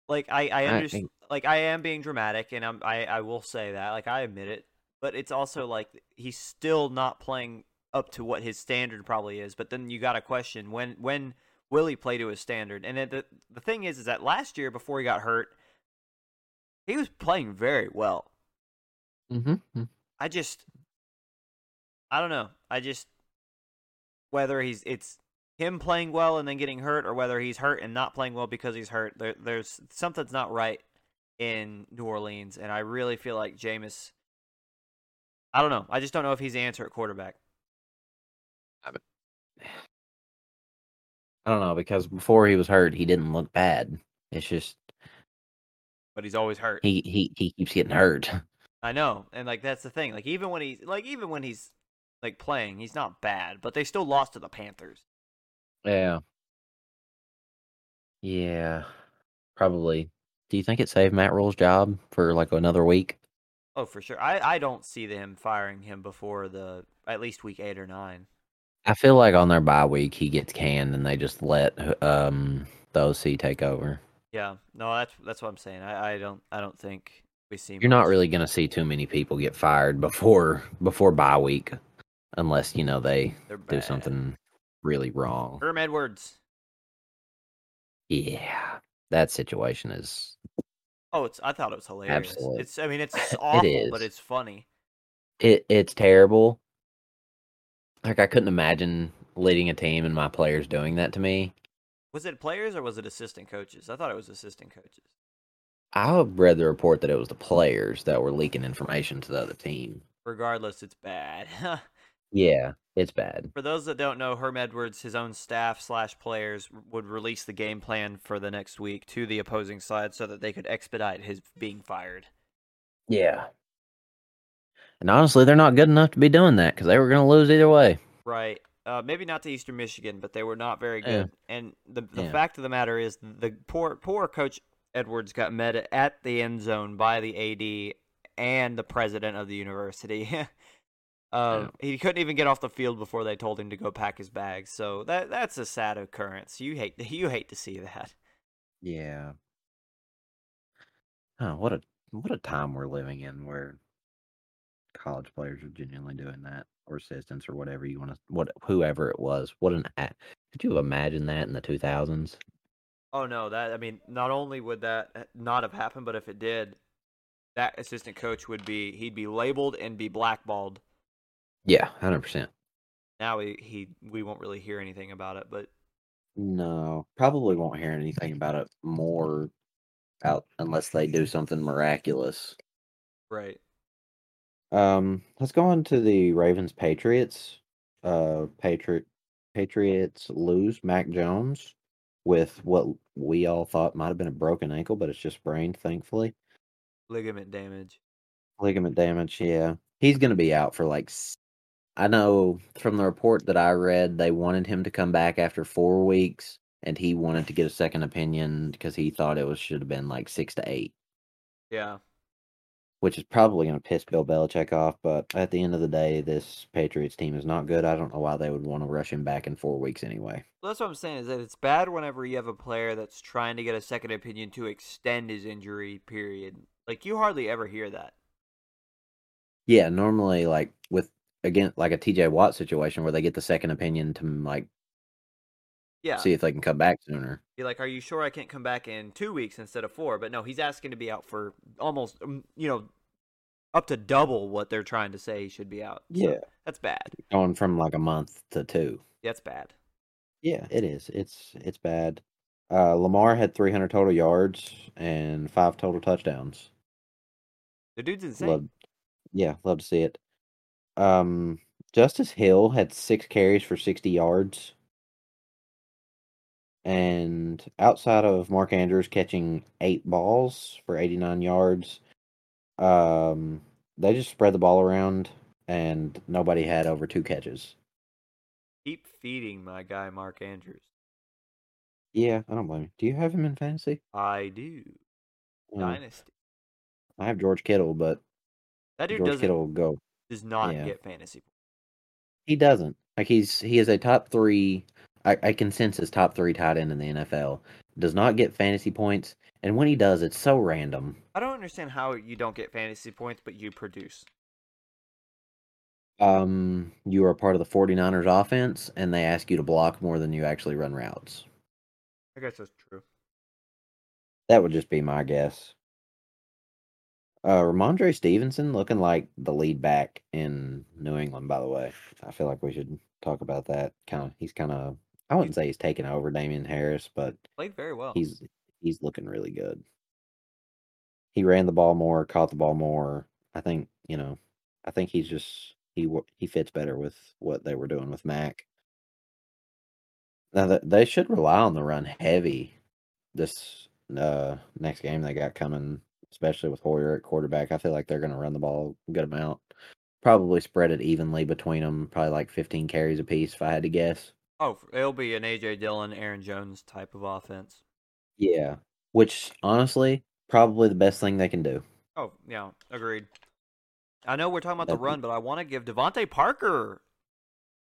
Like I, I understand. Like I am being dramatic, and I'm, I, I will say that. Like I admit it, but it's also like he's still not playing up to what his standard probably is. But then you got to question when, when, will he play to his standard? And it, the the thing is, is that last year before he got hurt, he was playing very well. Mm-hmm. I just, I don't know. I just whether he's it's him playing well and then getting hurt, or whether he's hurt and not playing well because he's hurt. There, there's something's not right in New Orleans, and I really feel like Jameis. I don't know. I just don't know if he's the answer at quarterback. I don't know because before he was hurt, he didn't look bad. It's just But he's always hurt. he he he keeps getting hurt. I know, and like that's the thing. Like even when he's like even when he's like playing, he's not bad. But they still lost to the Panthers. Yeah. Yeah. Probably. Do you think it saved Matt Rhule's job for like another week? Oh, for sure. I I don't see them firing him before the at least week eight or nine. I feel like on their bye week he gets canned and they just let um the OC take over. Yeah, no, that's that's what I'm saying. I, I don't I don't think we see. You're not really going to see too many people get fired before before bye week unless you know they do something really wrong. Herm Edwards. Yeah. That situation is Oh, it's I thought it was hilarious. Absolute. It's I mean it's awful, but it's funny. it it's terrible. Like I couldn't imagine leading a team and my players doing that to me. Was it players or was it assistant coaches? I thought it was assistant coaches. I read the report that it was the players that were leaking information to the other team. Regardless, it's bad. Yeah, it's bad. For those that don't know, Herm Edwards, his own staff slash players would release the game plan for the next week to the opposing side so that they could expedite his being fired. Yeah. And honestly, they're not good enough to be doing that because they were going to lose either way. Right. Uh, maybe not to Eastern Michigan, but they were not very Yeah. good. And the the Yeah. fact of the matter is, the poor poor coach Edwards got met at the end zone by the AD and the president of the university. um, He couldn't even get off the field before they told him to go pack his bags. So that that's a sad occurrence. You hate you hate to see that. Yeah. Oh, what a what a time we're living in where college players are genuinely doing that, or assistants, or whatever you want to, what whoever it was. What an could you imagine that in the two thousands? Oh no, that I mean, not only would that uh, not have happened, but if it did, that assistant coach would be he'd be labeled and be blackballed. Yeah, hundred percent. Now he, he we won't really hear anything about it, but No, probably won't hear anything about it more out unless they do something miraculous. right. Um, let's go on to the Ravens Patriots. Uh, Patriot Patriots lose Mac Jones with what we all thought might have been a broken ankle, but it's just sprained, thankfully. Ligament damage. Ligament damage, yeah. He's going to be out for like. I know from the report that I read, they wanted him to come back after four weeks, and he wanted to get a second opinion because he thought it was should have been like six to eight. Yeah. Which is probably going to piss Bill Belichick off. But at the end of the day, this Patriots team is not good. I don't know why they would want to rush him back in four weeks anyway. Well, that's what I'm saying is that it's bad whenever you have a player that's trying to get a second opinion to extend his injury period. Like you hardly ever hear that. Yeah, normally like with again like a TJ Watt situation where they get the second opinion to like Yeah. see if they can come back sooner. Be like, are you sure I can't come back in two weeks instead of four? But no, he's asking to be out for almost, um, you know, up to double what they're trying to say he should be out. So Yeah. that's bad. Going from like a month to two. That's bad. Yeah, it is. It's it's bad. Uh, Lamar had 300 total yards and five total touchdowns. The dude's insane. Love, yeah, love to see it. Um, Justice Hill had six carries for 60 yards. And outside of Mark Andrews catching eight balls for 89 yards, um, they just spread the ball around and nobody had over two catches. Keep feeding my guy Mark Andrews. Yeah, I don't blame you. Do you have him in fantasy? I do. Uh, Dynasty. I have George Kittle, but That dude George doesn't Kittle go. does not yeah. get fantasy. He doesn't. Like he's he is a top three, I, I his top three tight end in the NFL. Does not get fantasy points, and when he does, it's so random. I don't understand how you don't get fantasy points, but you produce. Um, you are part of the 49ers offense, and they ask you to block more than you actually run routes. I guess that's true. That would just be my guess. Uh, Rhamondre Stevenson looking like the lead back in New England. By the way, I feel like we should talk about that. Kind of, he's kind of. I wouldn't say he's taking over Damien Harris, but Played very well. he's he's looking really good. He ran the ball more, caught the ball more. I think you know. I think he's just he he fits better with what they were doing with Mac. Now that they should rely on the run heavy this uh next game they got coming, especially with Hoyer at quarterback. I feel like they're going to run the ball a good amount. Probably spread it evenly between them, probably like 15 carries apiece if I had to guess. Oh, it'll be an AJ Dillon, Aaron Jones type of offense. Yeah, which honestly, probably the best thing they can do. Oh, yeah, agreed. I know we're talking about the be- run, but I want to give DeVante Parker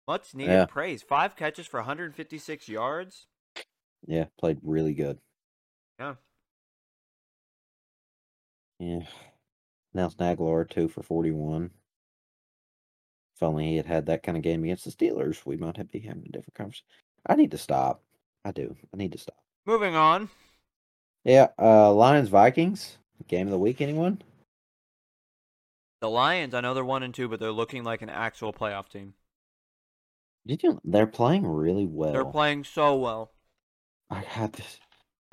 much needed Yeah. praise. Five catches for 156 yards. Yeah, played really good. Yeah. Yeah. Nelson Agholor, two for 41. If only he had had that kind of game against the Steelers, we might have be having a different conversation. I need to stop. I do. I need to stop. Moving on. Yeah, uh Lions Vikings game of the week. Anyone? The Lions, I know they're one and two, but they're looking like an actual playoff team. Did you? They're playing really well. They're playing so well. I got this.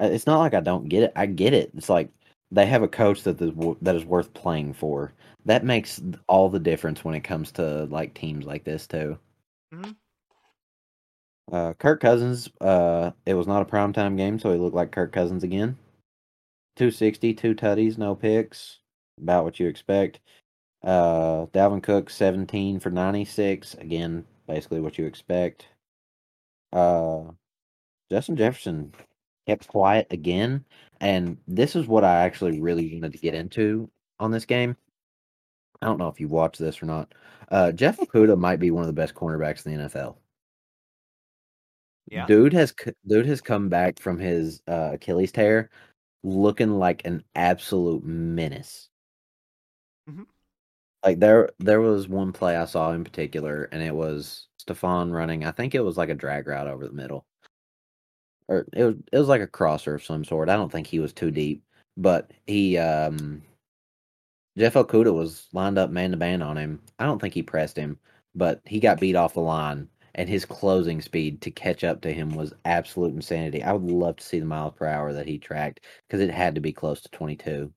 uh, It's not like I don't get it. I get it. It's like they have a coach that is, that is worth playing for. That makes all the difference when it comes to like teams like this too. Mhm. Uh, Kirk Cousins. Uh, it was not a primetime game, so he looked like Kirk Cousins again. 260, two tutties, no picks. About what you expect. Uh, Dalvin Cook, 17 for 96. Again, basically what you expect. Uh, Justin Jefferson kept quiet again. And this is what I actually really wanted to get into on this game. I don't know if you watched this or not. Uh, Jeff Okudah might be one of the best cornerbacks in the NFL. Yeah. Dude has dude has come back from his uh, Achilles tear looking like an absolute menace. Mhm. Like there there was one play I saw in particular and it was Stefan running. I think it was like a drag route over the middle. Or it was it was like a crosser of some sort. I don't think he was too deep, but he um Jeff Okudah was lined up man to man on him. I don't think he pressed him, but he got beat off the line and his closing speed to catch up to him was absolute insanity. I would love to see the miles per hour that he tracked because it had to be close to 22.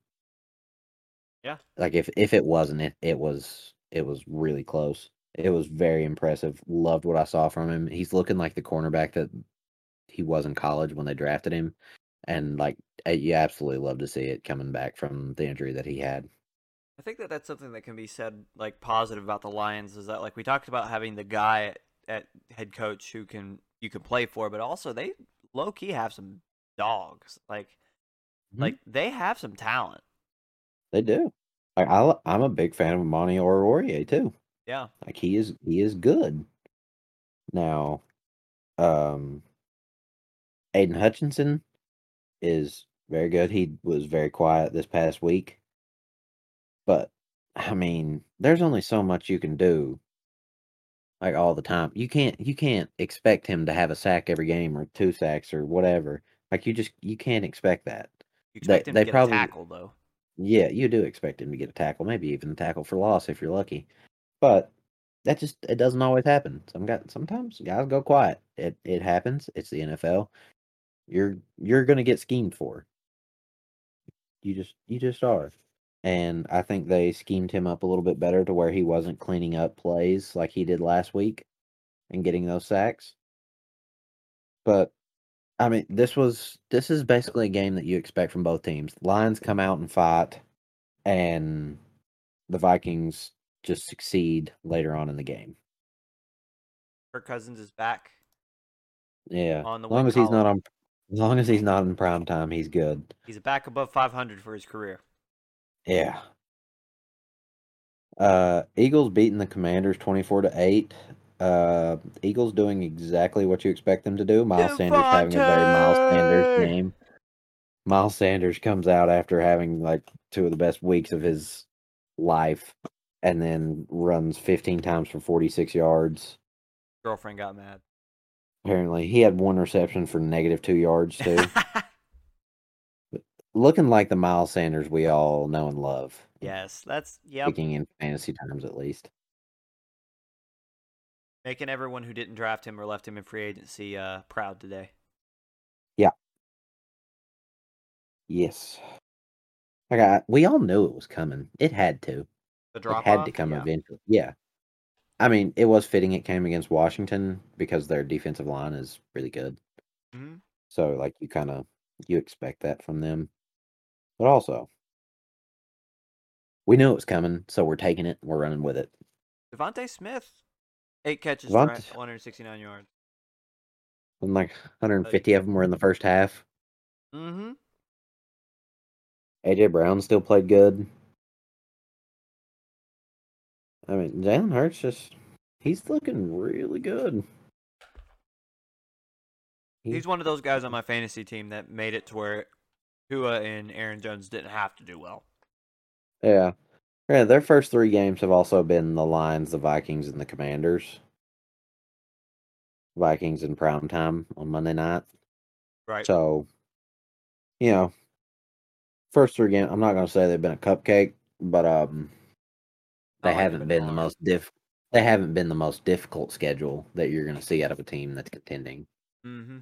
Yeah. Like if if it wasn't, it it was it was really close. It was very impressive. Loved what I saw from him. He's looking like the cornerback that he was in college when they drafted him, and like you absolutely love to see it coming back from the injury that he had. I think that that's something that can be said like positive about the Lions is that like we talked about having the guy at, at head coach who can you can play for, but also they low key have some dogs. Like Mhm. like they have some talent. They do. Like I, I'm a big fan of Monty Aurier too. Yeah. Like he is he is good. Now, um Aidan Hutchinson is very good. He was very quiet this past week. But I mean, there's only so much you can do like all the time. You can't you can't expect him to have a sack every game or two sacks or whatever. Like you just you can't expect that. You They- expect him they to get probably- a tackle though. Yeah, you do expect him to get a tackle, maybe even a tackle for loss if you're lucky. But that just it doesn't always happen. Some got sometimes guys go quiet. It it happens. It's the NFL. You're you're gonna get schemed for. You just you just are. And I think they schemed him up a little bit better to where he wasn't cleaning up plays like he did last week and getting those sacks. But I mean, this was this is basically a game that you expect from both teams. Lions come out and fight, and the Vikings just succeed later on in the game. Kirk Cousins is back. Yeah, On the as long as he's not on, as long as he's not in prime time, he's good. He's back above 500 for his career. Yeah. Uh, Eagles beating the Commanders twenty-four to eight. Uh, Eagles doing exactly what you expect them to do. Miles Sanders having a very Miles Sanders game. Miles Sanders comes out after having like two of the best weeks of his life, and then runs fifteen times for forty-six yards. Girlfriend got mad. Apparently, he had one reception for negative two yards too. Looking like the Miles Sanders we all know and love. yes, that's yeah. Speaking in fantasy terms, at least. Making everyone who didn't draft him or left him in free agency uh, proud today. Yeah. Yes. I got. We all knew it was coming. It had to. The It drop had off, to come yeah. eventually. Yeah. I mean, it was fitting. It came against Washington because their defensive line is really good. Mhm. So, like, you kind of you expect that from them. But also, we knew it was coming, so we're taking it. We're running with it. DeVonta Smith, eight catches, Devont- 169 yards. And like 150 of them were in the first half. Mm-hmm. AJ Brown still played good. I mean, Jalen Hurts just he's looking really good. He- He's one of those guys on my fantasy team that made it to where Tua and Aaron Jones didn't have to do well. Yeah. Yeah, their first three games have also been the Lions, the Vikings, and the Commanders. Vikings in prime time on Monday night. Right. So, you know, first three games, I'm not going to say they've been a cupcake, but um, they like they've haven't been been the most diff. They haven't been the most difficult schedule that you're going to see out of a team that's contending. mm-hmm.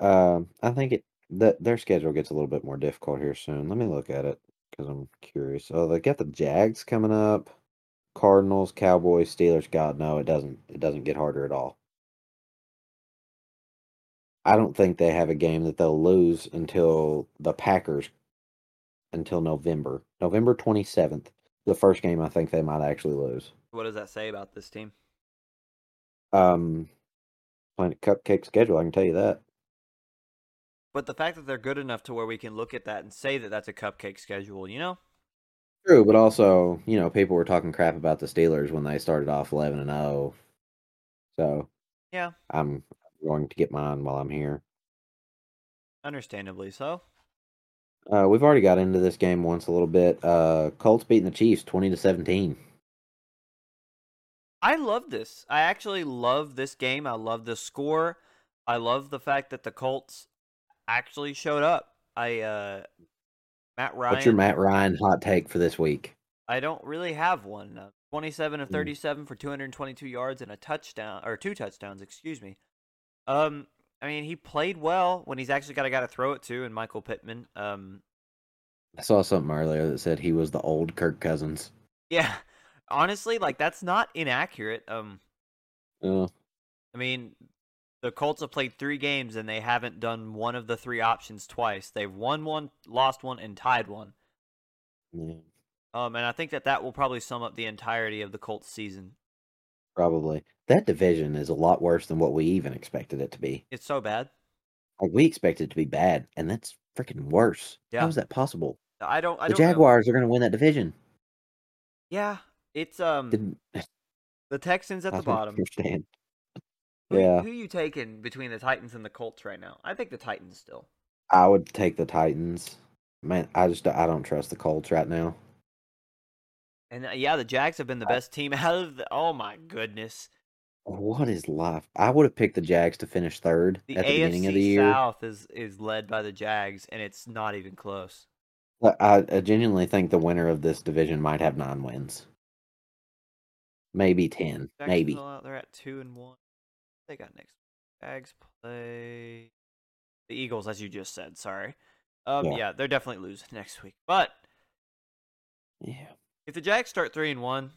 Um, I think it that their schedule gets a little bit more difficult here soon. Let me look at it because I'm curious. Oh, they got the Jags coming up, Cardinals, Cowboys, Steelers. God, no, it doesn't. It doesn't get harder at all. I don't think they have a game that they'll lose until the Packers until November. November 27th. The first game I think they might actually lose. What does that say about this team? Um playing a cupcake schedule, I can tell you that. But the fact that they're good enough to where we can look at that and say that that's a cupcake schedule, you know? True, but also, you know, people were talking crap about the Steelers when they started off 11 and 0. So, Yeah, I'm going to get mine while I'm here. understandably so. Uh, we've already got into this game once a little bit. Uh, Colts beating the Chiefs 20 to 17. I love this. I actually love this game. I love the score. I love the fact that the Colts actually showed up. I uh Matt Ryan What's your Matt Ryan hot take for this week? I don't really have one. Uh, 27 of Mm. 37 for 222 yards and a touchdown or two touchdowns, excuse me. Um I mean, he played well when he's actually got a guy to throw it to and Michael Pittman. Um I saw something earlier that said he was the old Kirk Cousins. yeah, honestly, like that's not inaccurate. Um Uh, I mean, the Colts have played 3 games and they haven't done one of the three options twice. They've won one, lost one and tied one. yeah, Um and I think that that will probably sum up the entirety of the Colts season. probably. That division is a lot worse than what we even expected it to be. It's so bad. Like, we expected it to be bad, and that's freaking worse. Yeah. How is that possible? I don't I the don't know. Jaguars are going to win that division. Yeah, it's um Didn't the Texans at I the bottom. understand. Who, Yeah. Who you taking between the Titans and the Colts right now? I think the Titans still. I would take the Titans. Man, I just I don't trust the Colts right now. And uh, yeah, the Jags have been the best team out of the. Oh my goodness, What is life? I would have picked the Jags to finish third the at the beginning of the AFC year. South is is led by the Jags, and it's not even close. I, I genuinely think the winner of this division might have nine wins, maybe ten, maybe. Out there at two and one. They got next. Jags play the Eagles, as you just said. Sorry. Um, Yeah. yeah, they're definitely losing next week. But Yeah, if the Jags start three and one,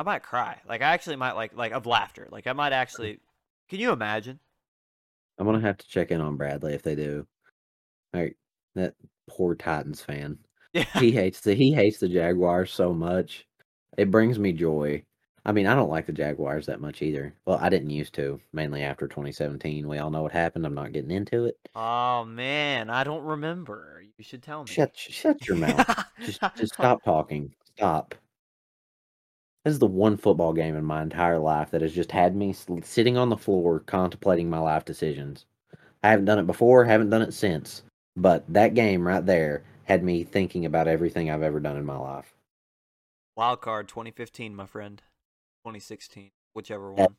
I might cry. Like I actually might like like of laughter. Like I might actually. Can you imagine? I'm gonna have to check in on Bradley if they do. Right, that poor Titans fan. Yeah. He hates the he hates the Jaguars so much. It brings me joy. I mean, I don't like the Jaguars that much either. Well, I didn't used to, mainly after 2017. We all know what happened. I'm not getting into it. Oh man, I don't remember. You should tell me. Shut shut your mouth. Just just stop talking. Stop. This is the one football game in my entire life that has just had me sitting on the floor contemplating my life decisions. I haven't done it before, haven't done it since, but that game right there had me thinking about everything I've ever done in my life. Wild card 2015, my friend. 2016, whichever one.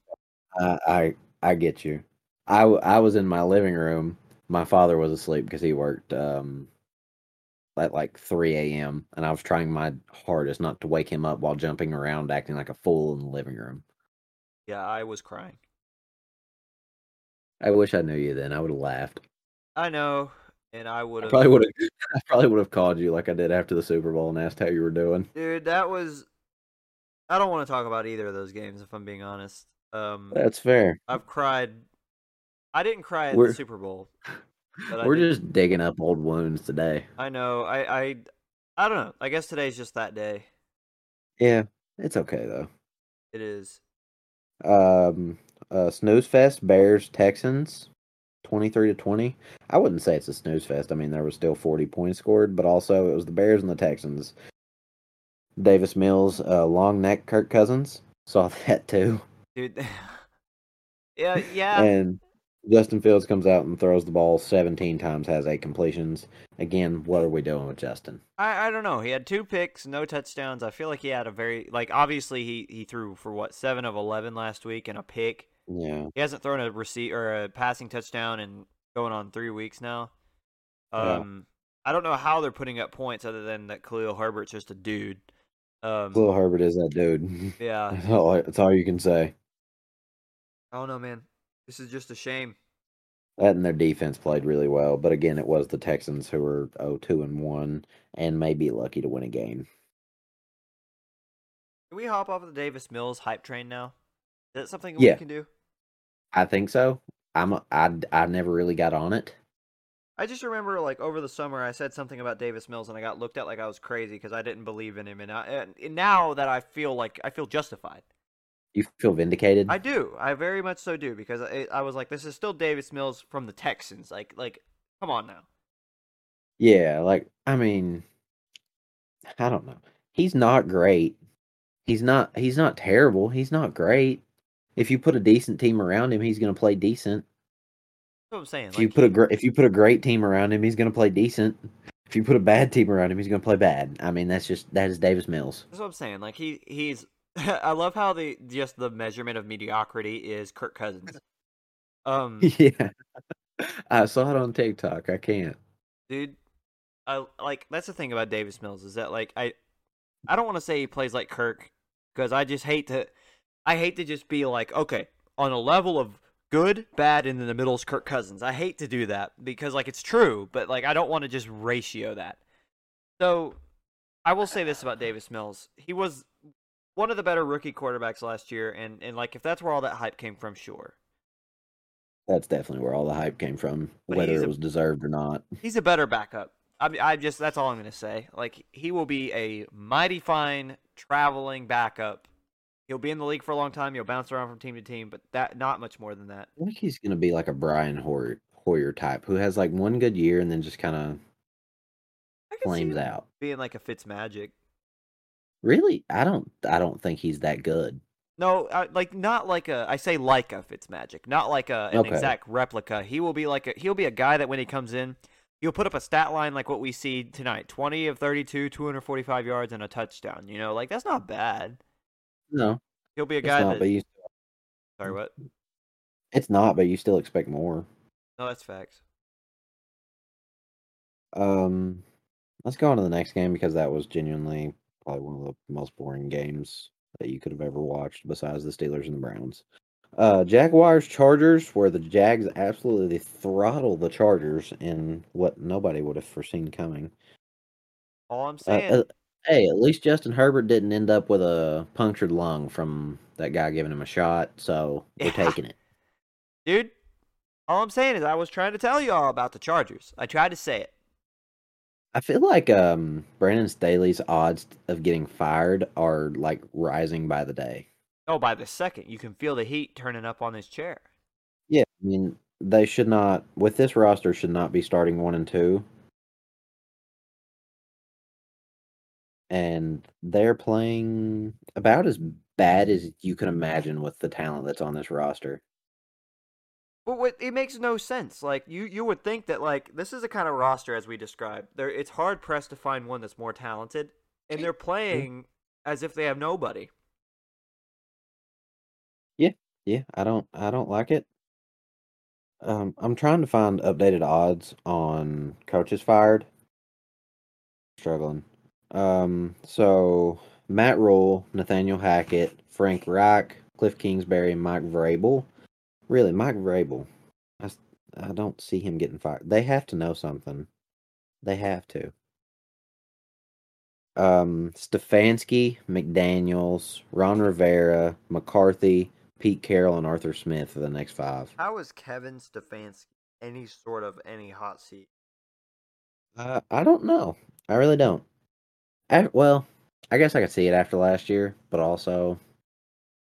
I I I get you. I, I was in my living room. My father was asleep because he worked um at like 3 a.m. and I was trying my hardest not to wake him up while jumping around, acting like a fool in the living room. Yeah, I was crying. I wish I knew you then. I would have laughed. I know, and I would have. probably would have. I probably would have called you like I did after the Super Bowl and asked how you were doing. Dude, that was. I don't want to talk about either of those games if I'm being honest. Um, That's fair. I've cried. I didn't cry at We're- the Super Bowl. But We're just digging up old wounds today. I know. I, I. I don't know. I guess today's just that day. Yeah, it's okay though. It is. Um, uh, snooze fest Bears Texans, twenty three to twenty. I wouldn't say it's a snooze fest. I mean, there was still forty points scored, but also it was the Bears and the Texans. Davis Mills, uh, long neck Kirk Cousins saw that too, Dude. yeah, yeah. and Justin Fields comes out and throws the ball seventeen times, has eight completions. Again, what are we doing with Justin? I, I don't know. He had two picks, no touchdowns. I feel like he had a very like obviously he he threw for what seven of eleven last week and a pick. Yeah, He hasn't thrown a receipt or a passing touchdown in going on three weeks now. Yeah. Um, I don't know how they're putting up points other than that Khalil Herbert's just a dude. Um, Khalil Herbert is that dude. yeah, That's all, that's all you can say. I don't know, man. This is just a shame. That and their defense played really well, but again, it was the Texans who were 0-2 and one, and may be lucky to win a game. Can we hop off of the Davis Mills hype train now? Is that something Yeah. we can do? I think so. I'm a, I I never really got on it. I just remember, like over the summer, I said something about Davis Mills, and I got looked at like I was crazy because I didn't believe in him. And, I, and now that I feel like I feel justified, You feel vindicated? I do. I very much so do because I, I was like, this is still Davis Mills from the Texans. Like, like, come on now. yeah, like I mean, I don't know. He's not great. He's not. He's not terrible. He's not great. If you put a decent team around him, he's going to play decent. That's what I'm saying. If you Like, put a he- gr- if you put a great team around him, he's going to play decent. If you put a bad team around him, he's going to play bad. I mean, that's just that is Davis Mills. That's what I'm saying. Like he he's. I love how the just the measurement of mediocrity is Kirk Cousins. Um, yeah, I saw it on TikTok. I can't. dude, I like that's the thing about Davis Mills is that like I, I don't want to say he plays like Kirk because I just hate to, I hate to just be like okay on a level of good, bad, and in the middle is Kirk Cousins. I hate to do that because like it's true, but like I don't want to just ratio that. So, I will say this about Davis Mills: he was one of the better rookie quarterbacks last year, and and like if that's where all that hype came from, sure. That's definitely where all the hype came from, But whether it was deserved or not. He's a better backup. I mean, I just that's all I'm gonna say. Like he will be a mighty fine traveling backup. He'll be in the league for a long time. He'll bounce around from team to team, but that not much more than that. I think he's going to be like a Brian Hoyer, Hoyer type who has like one good year and then just kind of I could see flames out. being like a Fitz Magic. Really, I don't. I don't think he's that good. No, I, like not like a. I say like a Fitz Magic, not like a an Okay. exact replica. He will be like a. He'll be a guy that when he comes in, he'll put up a stat line like what we see tonight: twenty of thirty-two, two hundred forty-five yards, and a touchdown. You know, like that's not bad. No, He'll be a guy not. that. But you, Sorry, what? it's not. But you still expect more. No, that's facts. Um, let's go on to the next game because that was genuinely probably one of the most boring games that you could have ever watched, besides the Steelers and the Browns. Uh, Jaguars Chargers, where the Jags absolutely throttle the Chargers in what nobody would have foreseen coming. All I'm Uh, saying. uh, hey, at least Justin Herbert didn't end up with a punctured lung from that guy giving him a shot, so we're Yeah. taking it. Dude, all I'm saying is I was trying to tell you all about the Chargers. I tried to say it. I feel like um Brandon Staley's odds of getting fired are like rising by the day. Oh, by the second, you can feel the heat turning up on his chair. Yeah, I mean they should not with this roster should not be starting one and two. And they're playing about as bad as you can imagine with the talent that's on this roster. But what, it makes no sense. Like you, you would think that like this is the kind of roster as we described. There, it's hard pressed to find one that's more talented, and they're playing as if they have nobody. Yeah, yeah. I don't I don't like it. Um, I'm trying to find updated odds on coaches fired. Struggling. Um, so Matt Rhule, Nathaniel Hackett, Frank Reich, Cliff Kingsbury, and Mike Vrabel. Really, Mike Vrabel. I, I don't see him getting fired. They have to know something. They have to. Um, Stefanski, McDaniels, Ron Rivera, McCarthy, Pete Carroll, and Arthur Smith for the next five. How is Kevin Stefanski any sort of any hot seat? Uh, I don't know. I really don't. I, well, I guess I could see it after last year, but also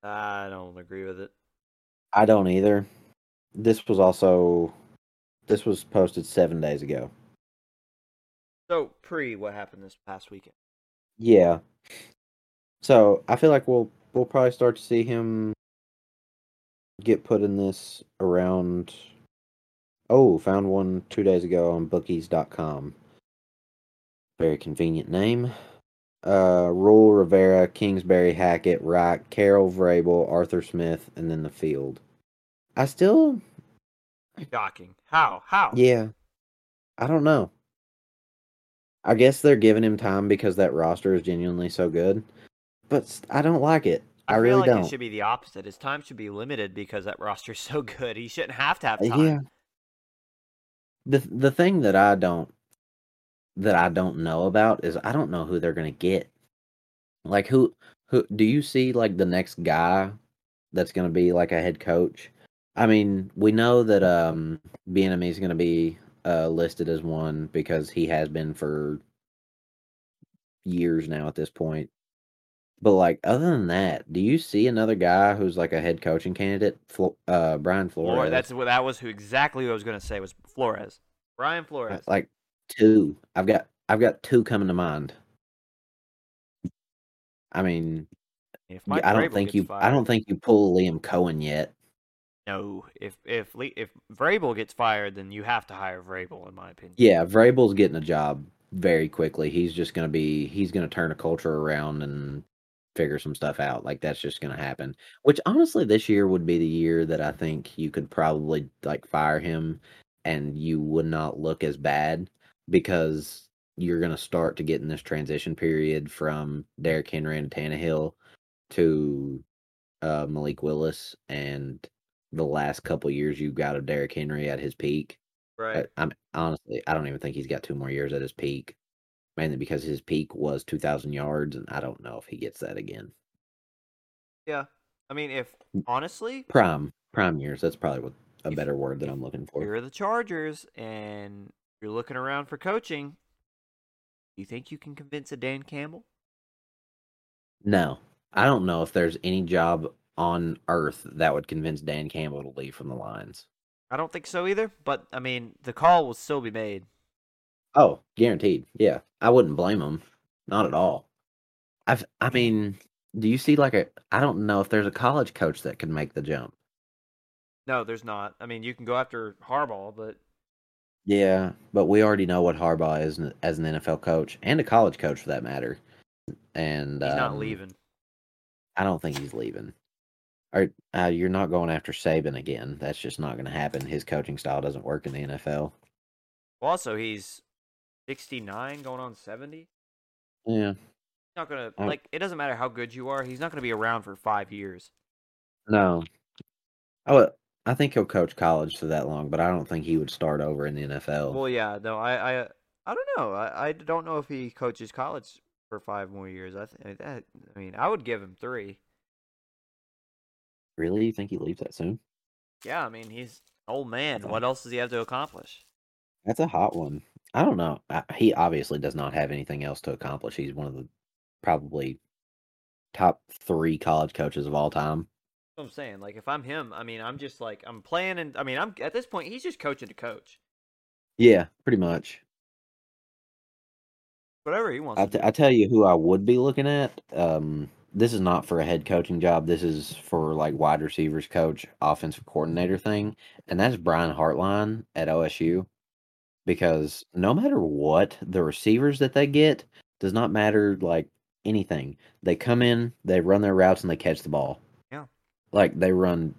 I don't agree with it. I don't either. This was also this was posted seven days ago. So pre what happened this past weekend? Yeah. So I feel like we'll we'll probably start to see him get put in this around. Oh, found one two days ago on bookies.com. Very convenient name. Uh, Rhule Rivera, Kingsbury, Hackett, Reich, Carroll, Vrabel, Arthur Smith, and then the field. I still, Shocking. How? How? yeah, I don't know. I guess they're giving him time because that roster is genuinely so good, but I don't like it. I, feel really like don't. it should be the opposite. His time should be limited because that roster's so good. He shouldn't have to have Uh, time. Yeah. The the thing that I don't that I don't know about is I don't know who they're gonna get. Like who who do you see like the next guy that's gonna be like a head coach? I mean, we know that um Bieniemy is gonna be uh listed as one because he has been for years now at this point. But like other than that, do you see another guy who's like a head coaching candidate? Flo- uh Brian Flores. Flores. That's what that was who exactly what I was gonna say was Flores. Brian Flores. like two. I've got I've got two coming to mind. I mean, if I don't Vrabel think you I don't think you pull Liam Coen yet. No, if if Le- if Vrabel gets fired, then you have to hire Vrabel, in my opinion. Yeah, Vrabel's getting a job very quickly. He's just gonna be he's gonna turn a culture around and figure some stuff out. Like that's just gonna happen. Which honestly, this year would be the year that I think you could probably like fire him, and you would not look as bad because you're gonna start to get in this transition period from Derrick Henry and Tannehill to uh, Malik Willis, and the last couple years you've got of Derrick Henry at his peak. Right. I, I'm honestly, I don't even think he's got two more years at his peak, mainly because his peak was 2,000 yards, and I don't know if he gets that again. Yeah. I mean, if honestly, Prime, prime years. That's probably what a better word that I'm looking for. you're the Chargers and you're looking around for coaching, do you think you can convince a Dan Campbell? No, I don't know if there's any job on earth that would convince Dan Campbell to leave from the Lions. I don't think so either. But I mean, the call will still be made. Oh, guaranteed. Yeah, I wouldn't blame him. Not at all. I've, I mean, do you see like a? I don't know if there's a college coach that can make the jump. No, there's not. I mean, you can go after Harbaugh, but Yeah, but we already know what Harbaugh is n- as an NFL coach and a college coach for that matter. And he's not um, leaving. I don't think he's leaving. Or uh, you're not going after Saban again. That's just not going to happen. His coaching style doesn't work in the NFL. Well, Also, he's 69, going on 70. Yeah. Not gonna I- like. It doesn't matter how good you are. He's not gonna be around for five years. No. Oh, I think he'll coach college for that long, but I don't think he would start over in the NFL. Well, yeah, no, I, I, I don't know. I, I don't know if he coaches college for five more years. I, th- that, I mean, I would give him three. really? You think he leaves that soon? Yeah, I mean, he's an old man. What else does he have to accomplish? That's a hot one. I don't know. I, he obviously does not have anything else to accomplish. He's one of the probably top three college coaches of all time. I'm saying. Like, if I'm him, I mean, I'm just like, I'm playing, and I mean, I'm at this point, he's just coaching to coach. Yeah, pretty much. Whatever he wants. I tell you who I would be looking at. Um, this is not for a head coaching job. This is for like wide receivers coach, offensive coordinator thing, and that's Brian Hartline at OSU. Because no matter what, the receivers that they get does not matter like anything. They come in, they run their routes, and they catch the ball. Like they run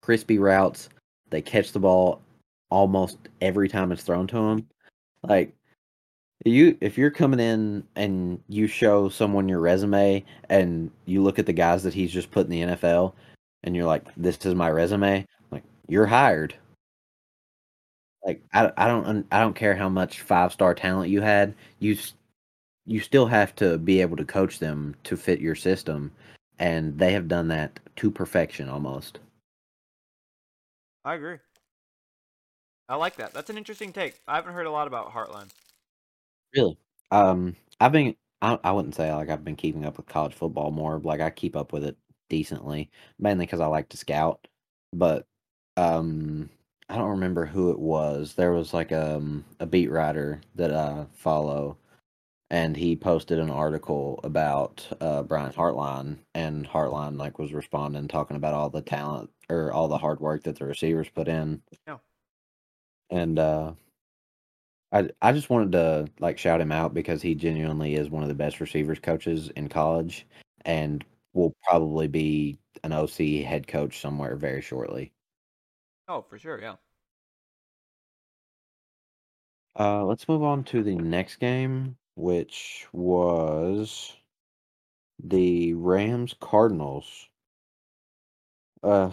crispy routes. They catch the ball almost every time it's thrown to them. Like you, if you're coming in and you show someone your resume and you look at the guys that he's just put in the NFL, and you're like, "This is my resume," like you're hired. Like I, I don't, I don't care how much five star talent you had. You, you still have to be able to coach them to fit your system, and they have done that to perfection almost. I agree. I like that. That's an interesting take. I haven't heard a lot about Hartline. Really? Um, I've been. I, I wouldn't say like I've been keeping up with college football more. Like I keep up with it decently, mainly because I like to scout. But um, I don't remember who it was. There was like um a beat writer that I follow, and he posted an article about uh Brian Hartline, and Hartline like was responding, talking about all the talent or all the hard work that the receivers put in. Yeah. And uh I I just wanted to like shout him out because he genuinely is one of the best receivers coaches in college and will probably be an OC head coach somewhere very shortly. Oh, for sure, yeah. Uh let's move on to the next game, which was the Rams Cardinals. Uh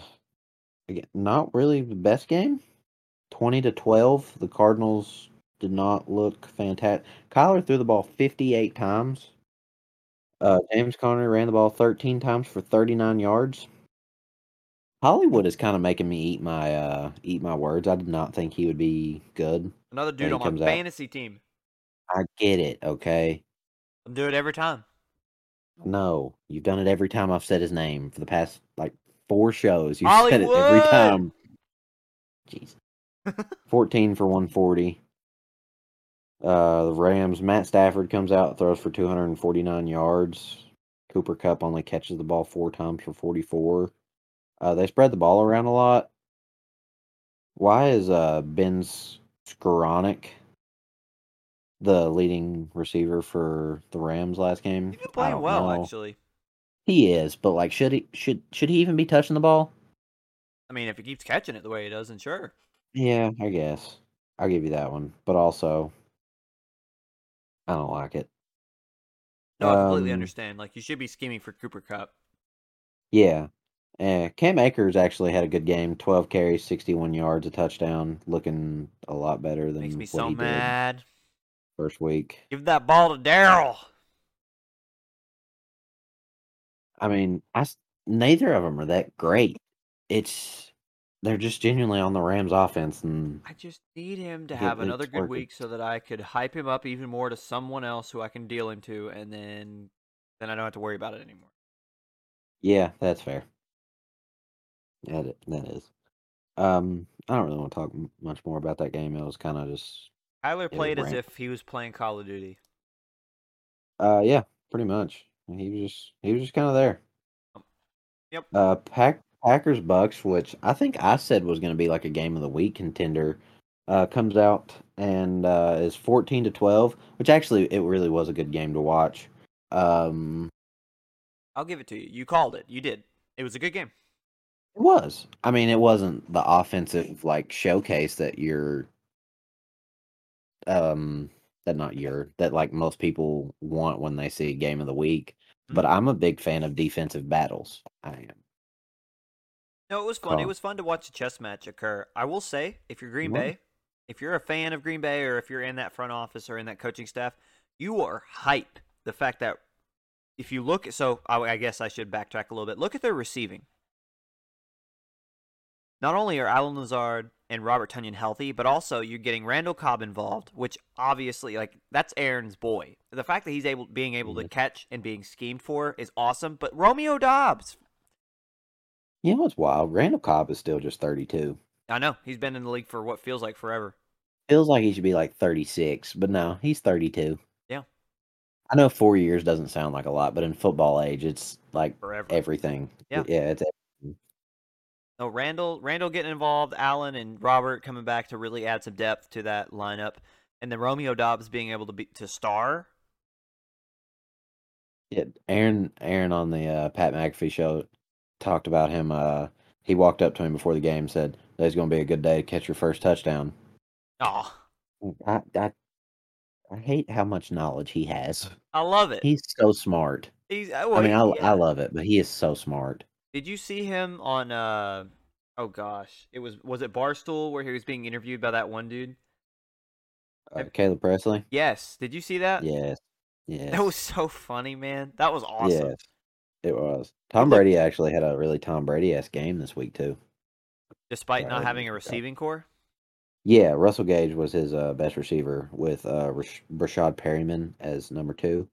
again, not really the best game. 20 to 12. The Cardinals did not look fantastic. Kyler threw the ball 58 times. Uh, James Conner ran the ball 13 times for 39 yards. Hollywood is kind of making me eat my uh, eat my words. I did not think he would be good. Another dude on my comes out. fantasy team. I get it, okay? I'm doing it every time. No, you've done it every time I've said his name for the past like four shows. You've said it every time. Jeez. 14 for 140. Uh, the Rams, Matt Stafford comes out, throws for 249 yards. Cooper Kupp only catches the ball four times for 44. Uh, they spread the ball around a lot. Why is uh, Ben Skowronek the leading receiver for the Rams last game? He's been playing well, know. actually. He is, but like, should he should should he even be touching the ball? I mean, if he keeps catching it the way he does, then sure. Yeah, I guess I'll give you that one. But also, I don't like it. No, I completely Um, understand. Like, you should be scheming for Cooper Kupp. Yeah. Eh, Cam Akers actually had a good game. Twelve carries, sixty-one yards, a touchdown. Looking a lot better than Makes me so he did mad. First week. Give that ball to Daryl. I mean, I, neither of them are that great. It's they're just genuinely on the Rams offense, and I just need him to have another good working. week so that I could hype him up even more to someone else who I can deal him to, and then then I don't have to worry about it anymore. yeah, that's fair. Yeah, that that is. Um, I don't really want to talk m- much more about that game. It was kind of just, Tyler played as if he was playing Call of Duty. uh, yeah, pretty much. He was just he was just kind of there. Yep. Uh, Pack Packers Bucks, which I think I said was going to be like a game of the week contender, uh, comes out and uh, is fourteen to twelve, which actually it really was a good game to watch. Um, I'll give it to you. You called it. You did. It was a good game. it was. I mean, it wasn't the offensive like showcase that you're, um, that not your that like most people want when they see a game of the week. But Mhm. I'm a big fan of defensive battles. I am. No, it was fun. It was fun to watch a chess match occur. I will say, if you're Green was. Bay, if you're a fan of Green Bay, or if you're in that front office or in that coaching staff, you are hype. The fact that if you look, so I, I guess I should backtrack a little bit. Look at their receiving. Not only are Allen Lazard and Robert Tonyan healthy, but also you're getting Randall Cobb involved, which obviously, like, that's Aaron's boy. The fact that he's able, being able to catch and being schemed for is awesome. But Romeo Doubs, You know what's wild? Randall Cobb is still just 32. I know he's been in the league for what feels like forever. Feels like he should be like 36, but no, he's 32. Yeah. I know four years doesn't sound like a lot, but in football age, it's like Forever. everything. Yeah. Yeah, it's No, Randall, Randall getting involved, Allen and Robert coming back to really add some depth to that lineup, and then Romeo Doubs being able to be to star. Yeah, Aaron Aaron on the uh, Pat McAfee show talked about him. Uh, he walked up to him before the game said, "Today's going to be a good day to catch your first touchdown." Oh, I, I I hate how much knowledge he has. I love it. He's so smart. He's. I well, mean, I yeah. I love it, but he is so smart. Did you see him on? uh Oh gosh, it was was it Barstool where he was being interviewed by that one dude? Uh, Caleb Pressley. Yes. Did you see that? Yes. Yes. That was so funny, man. That was awesome. Yes. It was. Tom Brady actually had a really Tom Brady esque game this week too. Despite Yeah, not having a didn't receiving core. Yeah, Russell Gage was his uh, best receiver with uh, Rash- Rashad Perriman as number two.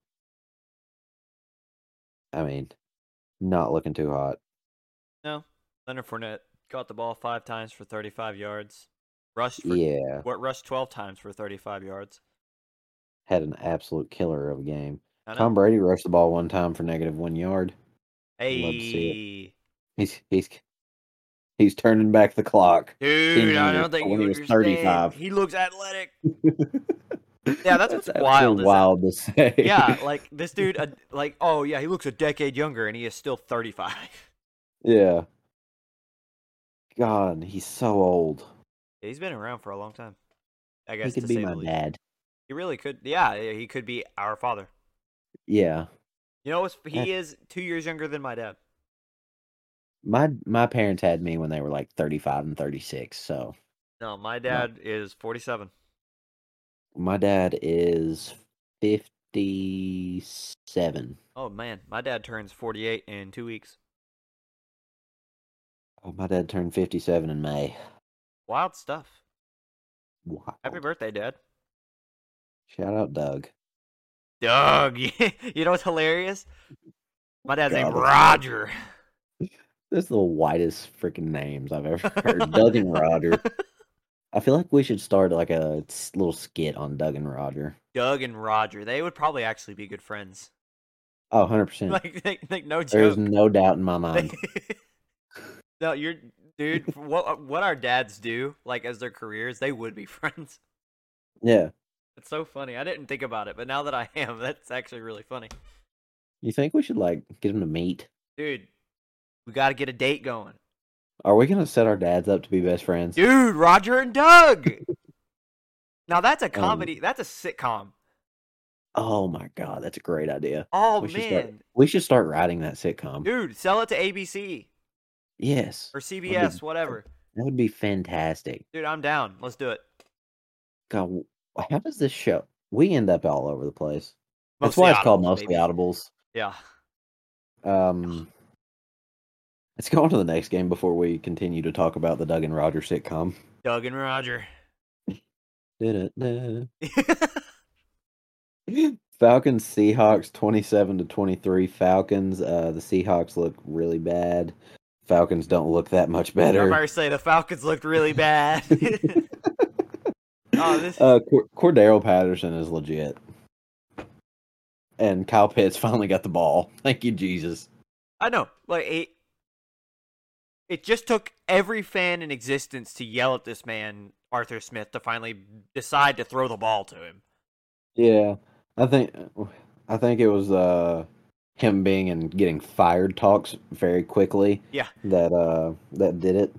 I mean, not looking too hot. No. Leonard Fournette caught the ball five times for 35 yards. Rushed for Yeah, what? Rushed 12 times for 35 yards. had an absolute killer of a game. Tom Brady rushed the ball one time for negative one yard. Love to Hey, see He's he's he's turning back the clock. dude, I don't think when he was understand. 35. He looks athletic. Yeah, that's what's wild, Wild to say. yeah, like this dude, uh, like, oh yeah, he looks a decade younger, and he is still 35. Yeah. God, he's so old. Yeah, he's been around for a long time. I guess He could be my dad. He really could. Yeah, he could be our father. Yeah. You know, eh. he That's- is two years younger than my dad. My my parents had me when they were like 35 and 36. So No, my dad is 47. my dad is 57. Oh man, my dad turns 48 in two weeks. Oh, my dad turned 57 in May. Wild stuff. Wow. Happy birthday, Dad. Shout out Doug. Doug. you know what's hilarious? My dad's named God, that's Roger. That's the whitest freaking names I've ever heard. Doug and Roger. I feel like we should start like a little skit on Doug and Roger. Doug and Roger. They would probably actually be good friends. Oh, 100%. Like, they, like no There's no doubt in my mind. No, you're dude. What what our dads do, like as their careers, they would be friends. yeah. It's so funny. I didn't think about it, but now that I am, that's actually really funny, You think we should like get them to meet? dude. We got to get a date going, Are we going to set our dads up to be best friends? dude. Roger and Doug. now that's a Um, comedy. that's a sitcom. Oh my god, that's a great idea. Oh we should start man, we should start writing that sitcom. dude, sell it to ABC Yes. or CBS, whatever. That would be fantastic. Dude, I'm down. Let's do it. God, how does this show? We end up all over the place. That's Mostly why it's called audibles, mostly baby. audibles. Yeah. Um, let's go on to the next game before we continue to talk about the Doug and Roger sitcom. Doug and Roger. Falcons Seahawks 27 to 23 Falcons uh the Seahawks look really bad. Falcons don't look that much better. I'm better. about to say the Falcons looked really bad. oh, this Uh Cor- Cordarrelle Patterson is legit. And Kyle Pitts finally got the ball. Thank you Jesus. I know. Like it, it just took every fan in existence to yell at this man, Arthur Smith, to finally decide to throw the ball to him. Yeah. I think I think it was uh him being and getting fired talks very quickly. Yeah. That uh that did it.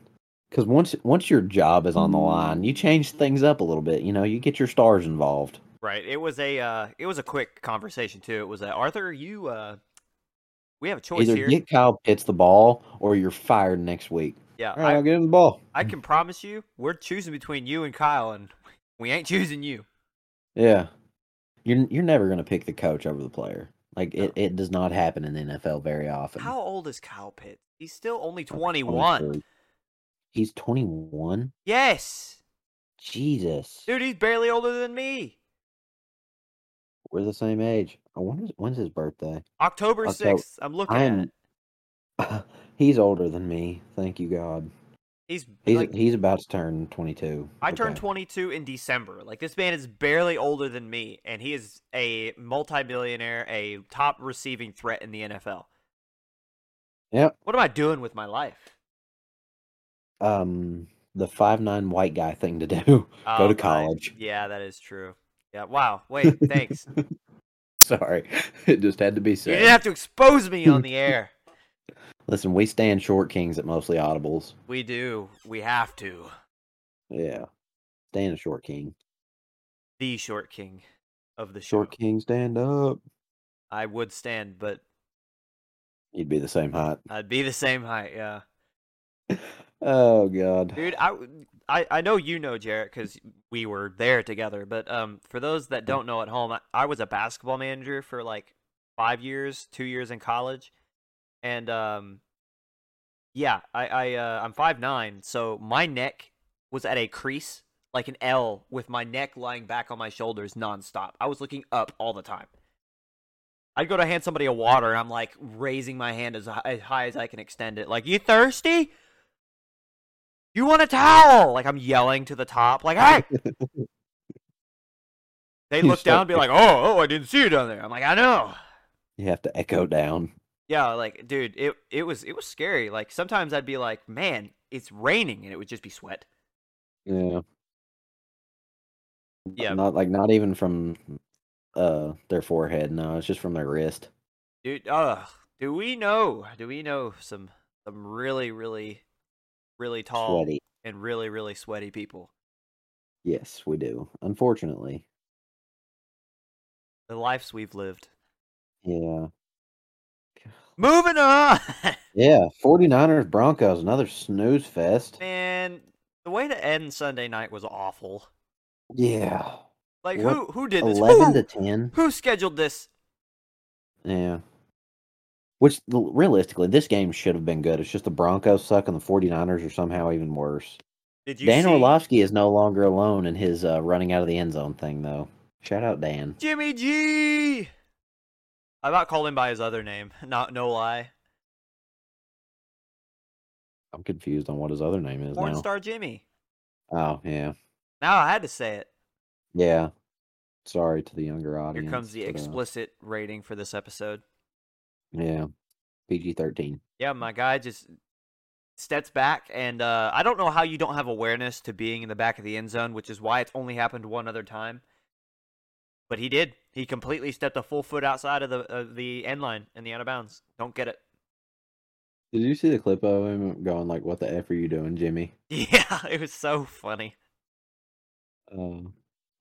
Cuz once once your job is on the line, you change things up a little bit, you know, you get your stars involved. Right. It was a uh, it was a quick conversation too. It was a, Arthur, you uh, we have a choice Either here. get Kyle Pitts the ball or you're fired next week. yeah, All right, I, I'll get him the ball. I can promise you, we're choosing between you and Kyle, and we ain't choosing you. Yeah. You're you're never going to pick the coach over the player. Like it, it does not happen in the NFL very often. How old is Kyle Pitts? He's still only 21. He's 21. Yes. Jesus. Dude, he's barely older than me. We're the same age. I wonder when's his birthday. October 6th. I'm looking. I'm he's older than me. Thank you God. He's, He's like he's about to turn 22. I turned 22 in December. Like this man is barely older than me and he is a multi-billionaire, a top receiving threat in the NFL. Yep. What am I doing with my life? Um the five nine white guy thing to do. Go Oh, to my- college. Yeah, that is true. Yeah. Wow. Wait, thanks. Sorry. It just had to be said. you didn't have to expose me on the air. Listen, we stand short kings at mostly audibles. We do. We have to. Yeah. Stand a short king. The short king of the show. Short king, stand up. I would stand, but You'd be the same height. I'd be the same height. Yeah, Oh god. dude. I I, I know you know Jarrett because we were there together. But um, for those that don't know at home, I, I was a basketball manager for like five years, two years in college, and um, yeah, I I uh, I'm five nine, so my neck was at a crease like an L with my neck lying back on my shoulders nonstop. I was looking up all the time. I'd go to hand somebody a water, and I'm like raising my hand as, as high as I can extend it. Like, you thirsty? You want a towel? Like, I'm yelling to the top. Like, hey! They'd look down and be like, oh, oh, I didn't see you down there. I'm like, I know. You have to echo down. Yeah, like, dude, it it was it was scary. Like, sometimes I'd be like, man, it's raining, and it would just be sweat. Yeah. Yeah. Not like not even from uh their forehead. No, it's just from their wrist. Dude, uh, do we know? Do we know some some really, really, really tall Sweaty. and really, really sweaty people? Yes, we do. Unfortunately. The lives we've lived. Yeah. Moving on, Yeah. 49ers Broncos, another snooze fest. man. The way to end Sunday night was awful. Yeah. Like What- who who did this? 11 Who, to 10. who scheduled this? Yeah. Which realistically, this game should have been good. It's just the Broncos suck and the 49ers are somehow even worse. Did you Dan see Orlovsky is no longer alone in his uh, running out of the end zone thing, though. Shout out Dan. Jimmy G? I about called him by his other name. Not no lie. I'm confused on what his other name is Porn now. star Jimmy. Oh, yeah. Now I had to say it. Yeah. Sorry to the younger audience. Here comes the but, uh, explicit rating for this episode. yeah. PG 13. Yeah, my guy just steps back, and uh, I don't know how you don't have awareness to being in the back of the end zone, which is why it's only happened one other time. But he did. He completely stepped a full foot outside of the of the end line in the out of bounds. Don't get it. Did you see the clip of him going, like, what the F are you doing, Jimmy? Yeah, it was so funny. Uh,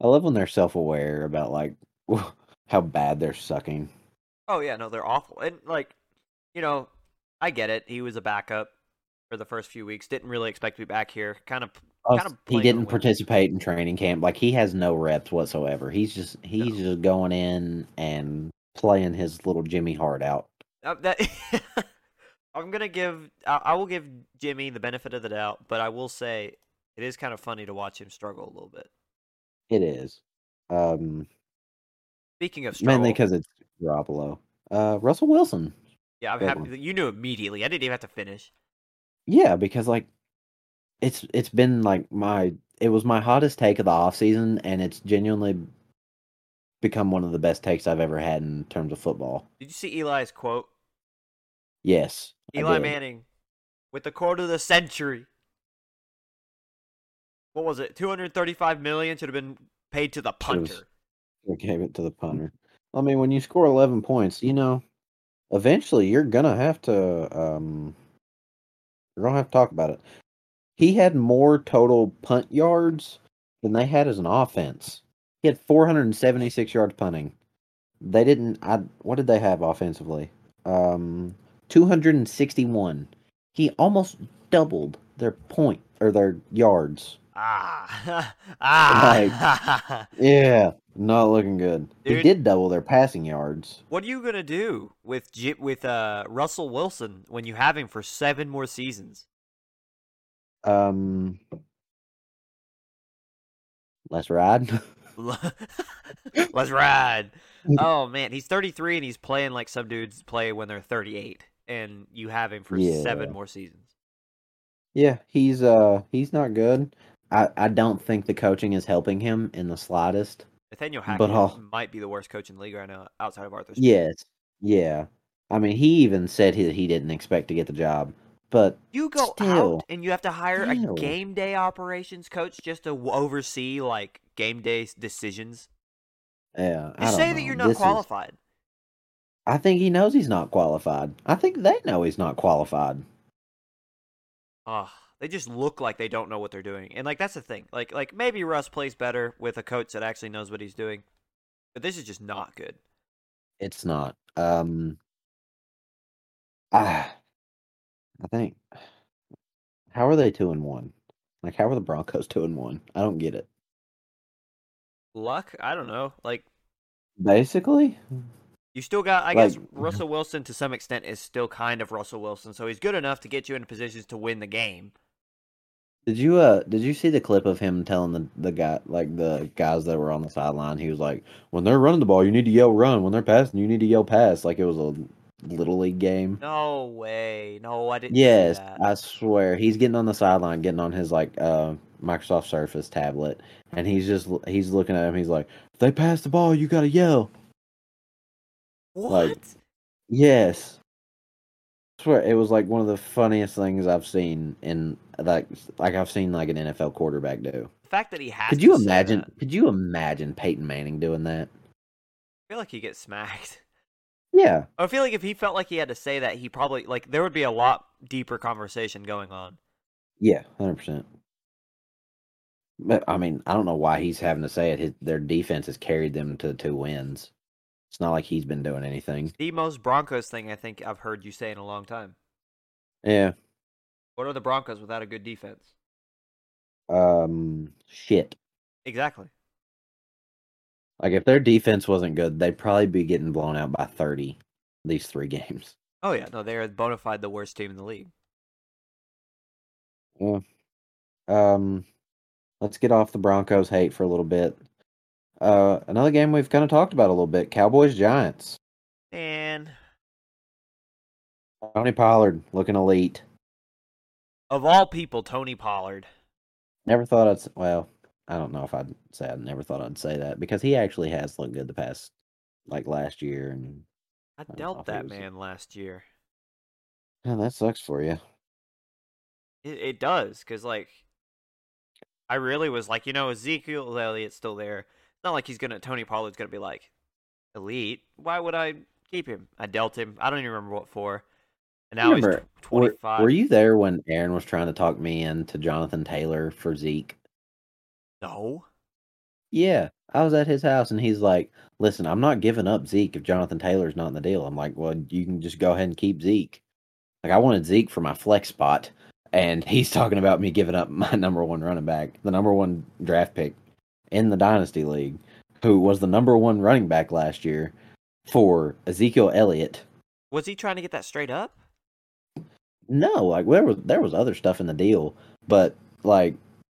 I love when they're self aware about, like, how bad they're sucking. Oh yeah, no, they're awful. And like, you know, I get it. He was a backup for the first few weeks. Didn't really expect to be back here. Kind of Plus, Kinda he didn't participate in training camp. Like he has no reps whatsoever. He's just he's just going in and playing his little Jimmy heart out. Uh, that I'm gonna give. I, I will give Jimmy the benefit of the doubt, but I will say it is kind of funny to watch him struggle a little bit. It is. Um, Speaking of struggle, mainly because it's Garoppolo. Uh, Russell Wilson. yeah, I'm happy one. you knew immediately. I didn't even have to finish. Yeah, because like it's it's been like my it was my hottest take of the off season, and it's genuinely become one of the best takes I've ever had in terms of football. Did you see Eli's quote? Yes, Eli. Manning with the quote of the century. What was it? 235 million should have been paid to the punter. I gave it to the punter. I mean, when you score 11 points, you know, eventually you're gonna have to um you're gonna have to talk about it. He had more total punt yards than they had as an offense. He had 476 yards punting. They didn't I what did they have offensively? Um 261. He almost doubled their point or their yards. Ah, ah. Yeah, not looking good. He did double their passing yards. what are you gonna do with with uh Russell Wilson when you have him for seven more seasons? Um, let's ride. Let's ride. Oh man, he's 33 and he's playing like some dudes play when they're 38, and you have him for Yeah. seven more seasons. yeah, he's uh he's not good. I I don't think the coaching is helping him in the slightest. Nathaniel But Hackett I'll- might be the worst coach in the league right now, outside of Arthur. Smith. Yes, yeah. I mean, he even said he he didn't expect to get the job, but You go Still. out and you have to hire Still. a game day operations coach just to oversee like game day decisions. yeah, I Just say that you're not This is- qualified. I think he knows he's not qualified. I think they know he's not qualified. Ugh, they just look like they don't know what they're doing, and like that's the thing. Like like maybe Russ plays better with a coach that actually knows what he's doing, but this is just not good. It's not. Um, ah, I think. How are they two and one? Like, how are the Broncos two and one? I don't get it. Luck? I don't know. Like Basically, you still got. I Like- guess Russell Wilson to some extent is still kind of Russell Wilson, so he's good enough to get you into positions to win the game. did you uh did you see the clip of him telling the the guy like the guys that were on the sideline? He was like, "When they're running the ball, you need to yell run. When they're passing, you need to yell pass." Like it was a little league game. No way. No, I didn't. Yes. I swear he's getting on the sideline, getting on his like uh Microsoft Surface tablet, and he's just he's looking at him. He's like, "If they pass the ball, you gotta yell." what? like- Yes, I swear it was like one of the funniest things I've seen in like like I've seen like an NFL quarterback do. the fact that he has. Could you imagine? Could you imagine Peyton Manning doing that? I feel like he gets smacked. Yeah, I feel like if he felt like he had to say that, he probably like there would be a lot deeper conversation going on. yeah, hundred percent. But I mean, I don't know why he's having to say it. His, their defense has carried them to two wins. It's not like he's been doing anything. The most Broncos thing I think I've heard you say in a long time. Yeah. What are the Broncos without a good defense? Um. Shit. Exactly. Like if their defense wasn't good, they'd probably be getting blown out by thirty. These three games. Oh yeah, no, they are bona fide the worst team in the league. Yeah. Um. Let's get off the Broncos hate for a little bit. Uh, another game we've kind of talked about a little bit: Cowboys Giants. And Tony Pollard looking elite. of all people, Tony Pollard. Never thought I'd. Well, I don't know if I'd say I never thought I'd say that because he actually has looked good the past, like last year, and I don't dealt that was- man last year. yeah, that sucks for you. It, it does, because, like, I really was like, you know, Ezekiel Elliott's still there. It's not like he's going to, Tony Pollard's going to be like, elite. Why would I keep him? I dealt him. I don't even remember what for. And now Remember, he's tw- 25. Were, were you there when Aaron was trying to talk me into Jonathan Taylor for Zeke? No. Yeah, I was at his house and he's like, "Listen, I'm not giving up Zeke if Jonathan Taylor's not in the deal." I'm like, "Well, you can just go ahead and keep Zeke." Like I wanted Zeke for my flex spot, and he's talking about me giving up my number one running back, the number one draft pick in the dynasty league, who was the number one running back last year for Ezekiel Elliott. Was he trying to get that straight up? No, like there was there was other stuff in the deal, but like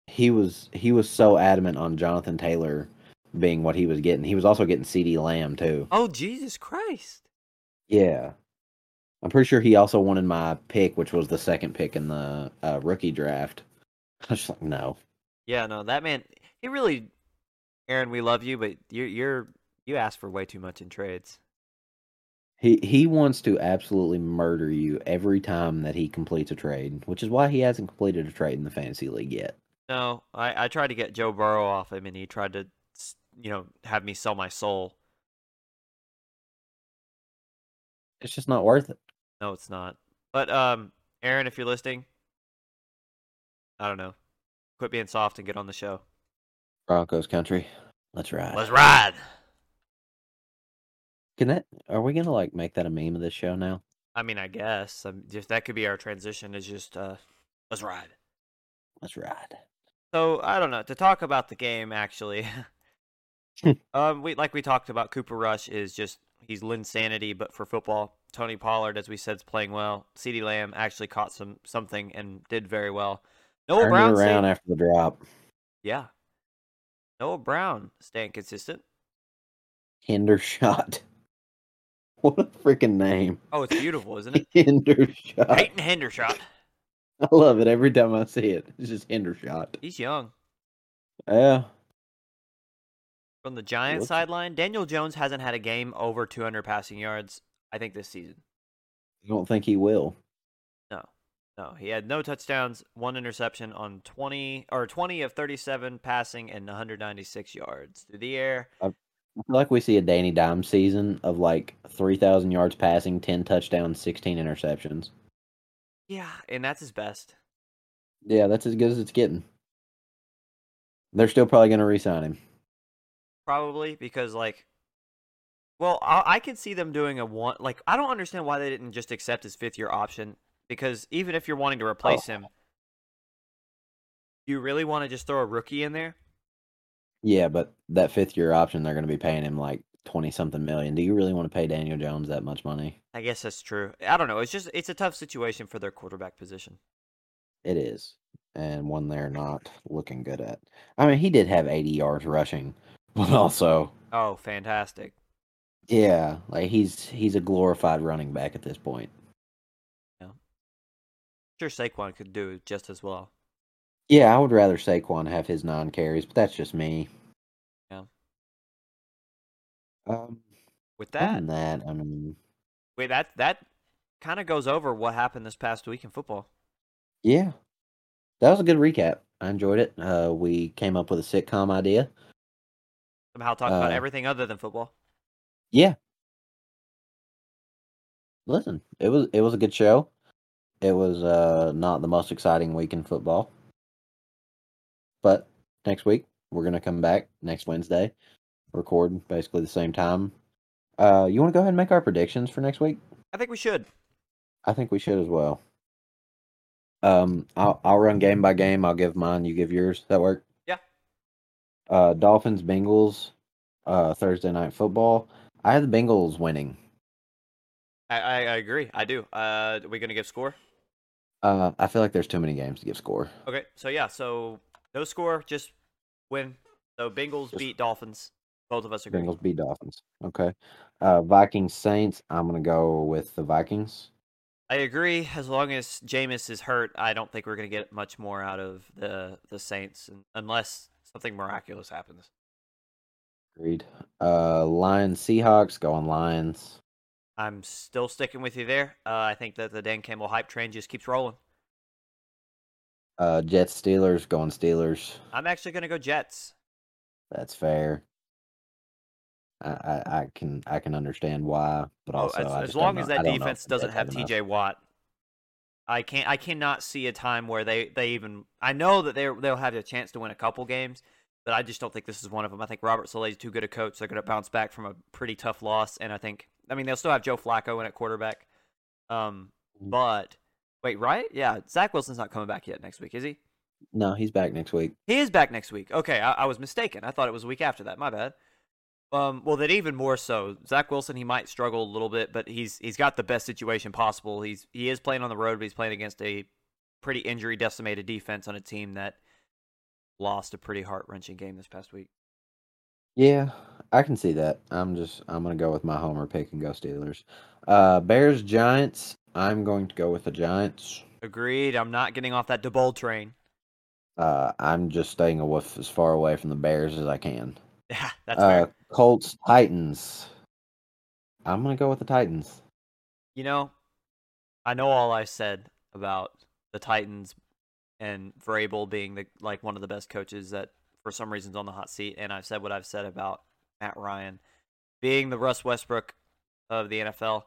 he was he was so adamant on Jonathan Taylor being what he was getting. He was also getting CeeDee Lamb too. Oh, Jesus Christ. Yeah. I'm pretty sure he also wanted my pick, which was the second pick in the uh, rookie draft. I was just like, no. Yeah, no, that man, he really, Aaron, we love you, but you're, you're, you ask for way too much in trades. He he wants to absolutely murder you every time that he completes a trade, which is why he hasn't completed a trade in the fantasy league yet. No, I, I tried to get Joe Burrow off him, and he tried to, you know, have me sell my soul. It's just not worth it. No, it's not. But um, Aaron, if you're listening, I don't know, quit being soft and get on the show. Broncos country. Let's ride. Let's ride. Can that are we gonna like make that a meme of this show now? I mean, I guess um, just that could be our transition. Is just uh, let's ride. Let's ride. So I don't know to talk about the game actually. um, we like we talked about Cooper Rush is just he's Linsanity, but for football. Tony Pollard, as we said, is playing well. CeeDee Lamb actually caught some something and did very well. Noah Turned Brown, around after the drop. yeah. Noah Brown staying consistent. Hendershot. What a freaking name. Oh, it's beautiful, isn't it? Hendershot. Peyton Hendershot. I love it every time I see it. It's just Hendershot. He's young. Yeah. From the Giants sideline, Daniel Jones hasn't had a game over 200 passing yards. I think this season. You don't think he will. No, No. he had no touchdowns, one interception on 20 or 20 of 37 passing and 196 yards through the air. I've feel like we see a Danny Dime season of like three thousand yards passing, ten touchdowns, sixteen interceptions. Yeah, and that's his best. Yeah, that's as good as it's getting. They're still probably going to re-sign him. Probably because like, well, I, I can see them doing a one. Like, I don't understand why they didn't just accept his fifth year option. Because even if you're wanting to oh. replace Oh. him, you really want to just throw a rookie in there? Yeah, but that fifth year option, they're going to be paying him like twenty something million. Do you really want to pay Daniel Jones that much money? I guess that's true. I don't know. It's just it's a tough situation for their quarterback position. It is, and one they're not looking good at. I mean, he did have eighty yards rushing, but also, Oh, fantastic. yeah, like he's he's a glorified running back at this point. Yeah. Sure, Saquon could do just as well. Yeah, I would rather Saquon have his nine carries, but that's just me. Um, With that, that, I mean, wait, that that kind of goes over what happened this past week in football. yeah, that was a good recap. I enjoyed it. Uh, we came up with a sitcom idea. Somehow talk about Uh, everything other than football. Yeah. Listen, it was it was a good show. It was uh not the most exciting week in football. But next week we're gonna come back next Wednesday, record basically the same time. Uh you wanna go ahead and make our predictions for next week? I think we should. I think we should as well. Um I'll I'll run game by game, I'll give mine, you give yours. Does that work? Yeah. Uh Dolphins, Bengals, uh Thursday night football. I have the Bengals winning. I, I, I agree. I do. Uh, are we gonna give score? Uh I feel like there's too many games to give score. Okay, so yeah, so no score, just win. So Bengals Just- beat Dolphins. Both of us agree. Bengals beat Dolphins. Okay. Uh Vikings Saints. I'm gonna go with the Vikings. I agree. As long as Jameis is hurt, I don't think we're gonna get much more out of the the Saints, unless something miraculous happens. Agreed. Uh Lions Seahawks going Lions. I'm still sticking with you there. Uh, I think that the Dan Campbell hype train just keeps rolling. Uh Jets Steelers going Steelers. I'm actually gonna go Jets. That's fair. I, I, I can I can understand why, but Oh, also as, I as don't long as that defense doesn't have enough. T.J. Watt, I can't. I cannot see a time where they they even. I know that they they'll have a chance to win a couple games, but I just don't think this is one of them. I think Robert Saleh's too good a coach. They're going to bounce back from a pretty tough loss, and I think. I mean, they'll still have Joe Flacco in at quarterback. Um, Mhm. but wait, right? Yeah, Zach Wilson's not coming back yet next week, is he? No, he's back next week. He is back next week. Okay, I, I was mistaken. I thought it was a week after that. My bad. Um, well, then even more so, Zach Wilson. He might struggle a little bit, but he's he's got the best situation possible. He's he is playing on the road, but he's playing against a pretty injury decimated defense on a team that lost a pretty heart wrenching game this past week. Yeah, I can see that. I'm just I'm gonna go with my homer pick and go Steelers. Uh Bears Giants. I'm going to go with the Giants. Agreed. I'm not getting off that Daboll train. Uh I'm just staying away, as far away from the Bears as I can. Yeah, that's uh fair. Colts Titans. I'm gonna go with the Titans. You know, I know all I said about the Titans and Vrabel being the like one of the best coaches that for some reason's on the hot seat, and I've said what I've said about Matt Ryan being the Russ Westbrook of the NFL.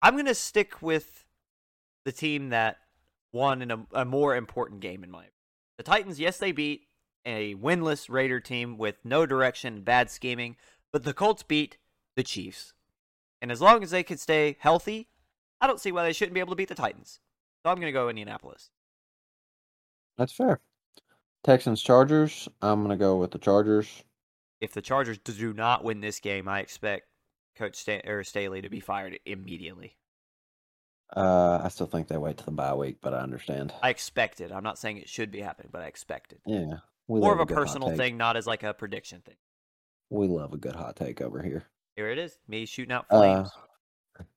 I'm gonna stick with the team that won in a, a more important game in my. Opinion. The Titans, yes, they beat a winless Raider team with no direction, and bad scheming, but the Colts beat the Chiefs. And as long as they can stay healthy, I don't see why they shouldn't be able to beat the Titans. So I'm going to go Indianapolis. That's fair. Texans Chargers. I'm gonna go with the Chargers. If the Chargers do not win this game, I expect Coach Sta- or Staley to be fired immediately. Uh I still think they wait till the bye week, but I understand. I expect it. I'm not saying it should be happening, but I expect it. Yeah. We More of a hot personal thing, not as like a prediction thing. We love a good hot take over here. Here it is. Me shooting out Uh, flames.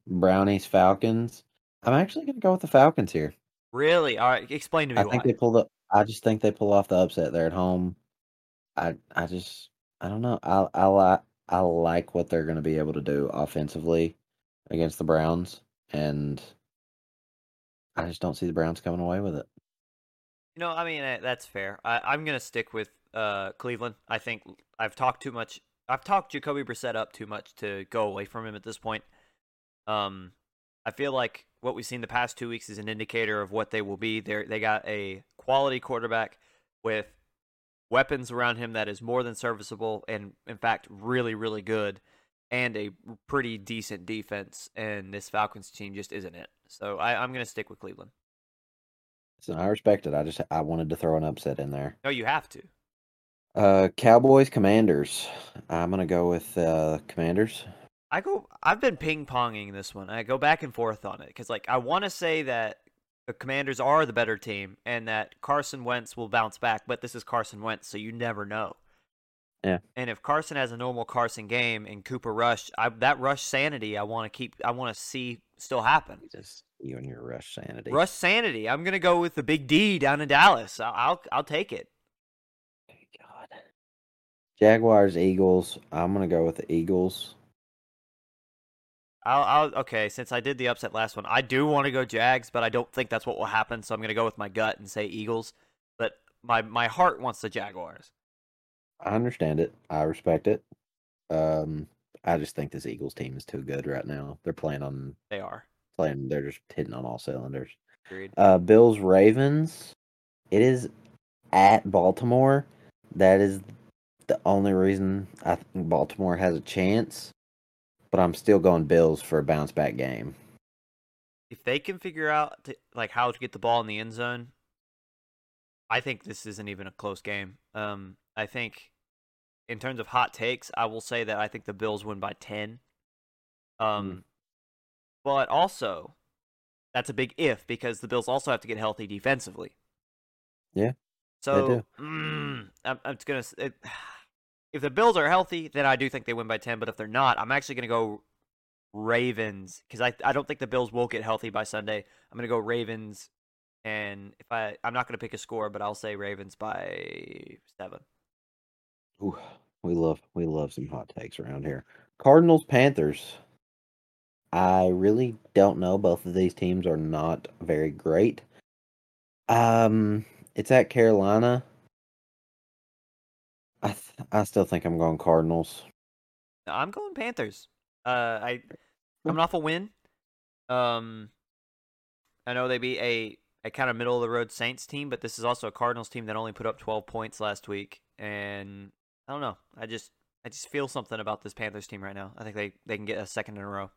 Brownies Falcons. I'm actually gonna go with the Falcons here. really? All right. Explain to me I why. think they pull the. I just think they pull off the upset there at home. I I just I don't know. I I like I like what they're going to be able to do offensively against the Browns, and I just don't see the Browns coming away with it. Know, I mean, eh, that's fair. I, I'm going to stick with uh, Cleveland. I think I've talked too much I've talked Jacoby Brissett up too much to go away from him at this point. Um, I feel like what we've seen the past two weeks is an indicator of what they will be. They they got a quality quarterback with weapons around him that is more than serviceable and in fact really really good and a pretty decent defense and this falcons team just isn't it so I, i'm going to stick with cleveland So I respect it. I just I wanted to throw an upset in there. no you have to Uh, Cowboys, Commanders. I'm gonna go with uh, Commanders. i go i've been ping-ponging this one i go back and forth on it because like i want to say that the commanders are the better team and that carson wentz will bounce back but this is carson wentz so you never know Yeah. and if carson has a normal carson game and cooper rush I, that rush sanity i want to keep i want to see still happen Just you and your rush sanity. Rush sanity. I'm gonna go with the big D down in Dallas. I'll I'll, I'll take it. God. Jaguars, Eagles. I'm gonna go with the Eagles. I'll, I'll okay. Since I did the upset last one, I do want to go Jags, but I don't think that's what will happen. So I'm gonna go with my gut and say Eagles. But my my heart wants the Jaguars. I understand it. I respect it. Um, I just think this Eagles team is too good right now. They're playing on They are. Playing. They're just hitting on all cylinders. Agreed. Uh, Bills, Ravens. It is at Baltimore. That is the only reason I think Baltimore has a chance. But I'm still going Bills for a bounce back game. If they can figure out to, like how to get the ball in the end zone, I think this isn't even a close game. Um, I think in terms of hot takes, I will say that I think the Bills win by ten. Um, but also that's a big if because the Bills also have to get healthy defensively. Yeah, So do. mm, I'm, I'm gonna. It, if the Bills are healthy, then I do think they win by ten. But if they're not, I'm actually gonna go Ravens because I I don't think the Bills will get healthy by Sunday. I'm gonna go Ravens, and if I I'm not gonna pick a score, but I'll say Ravens by seven. Ooh, we love we love some hot takes around here. Cardinals, Panthers. I really don't know. Both of these teams are not very great. Um, it's at Carolina. I th- I still think I'm going Cardinals. I'm going Panthers. Uh, I coming off a win. Um, I know they beat a a kind of middle of the road Saints team, but this is also a Cardinals team that only put up 12 points last week, and I don't know. I just I just feel something about this Panthers team right now. I think they they can get a second in a row.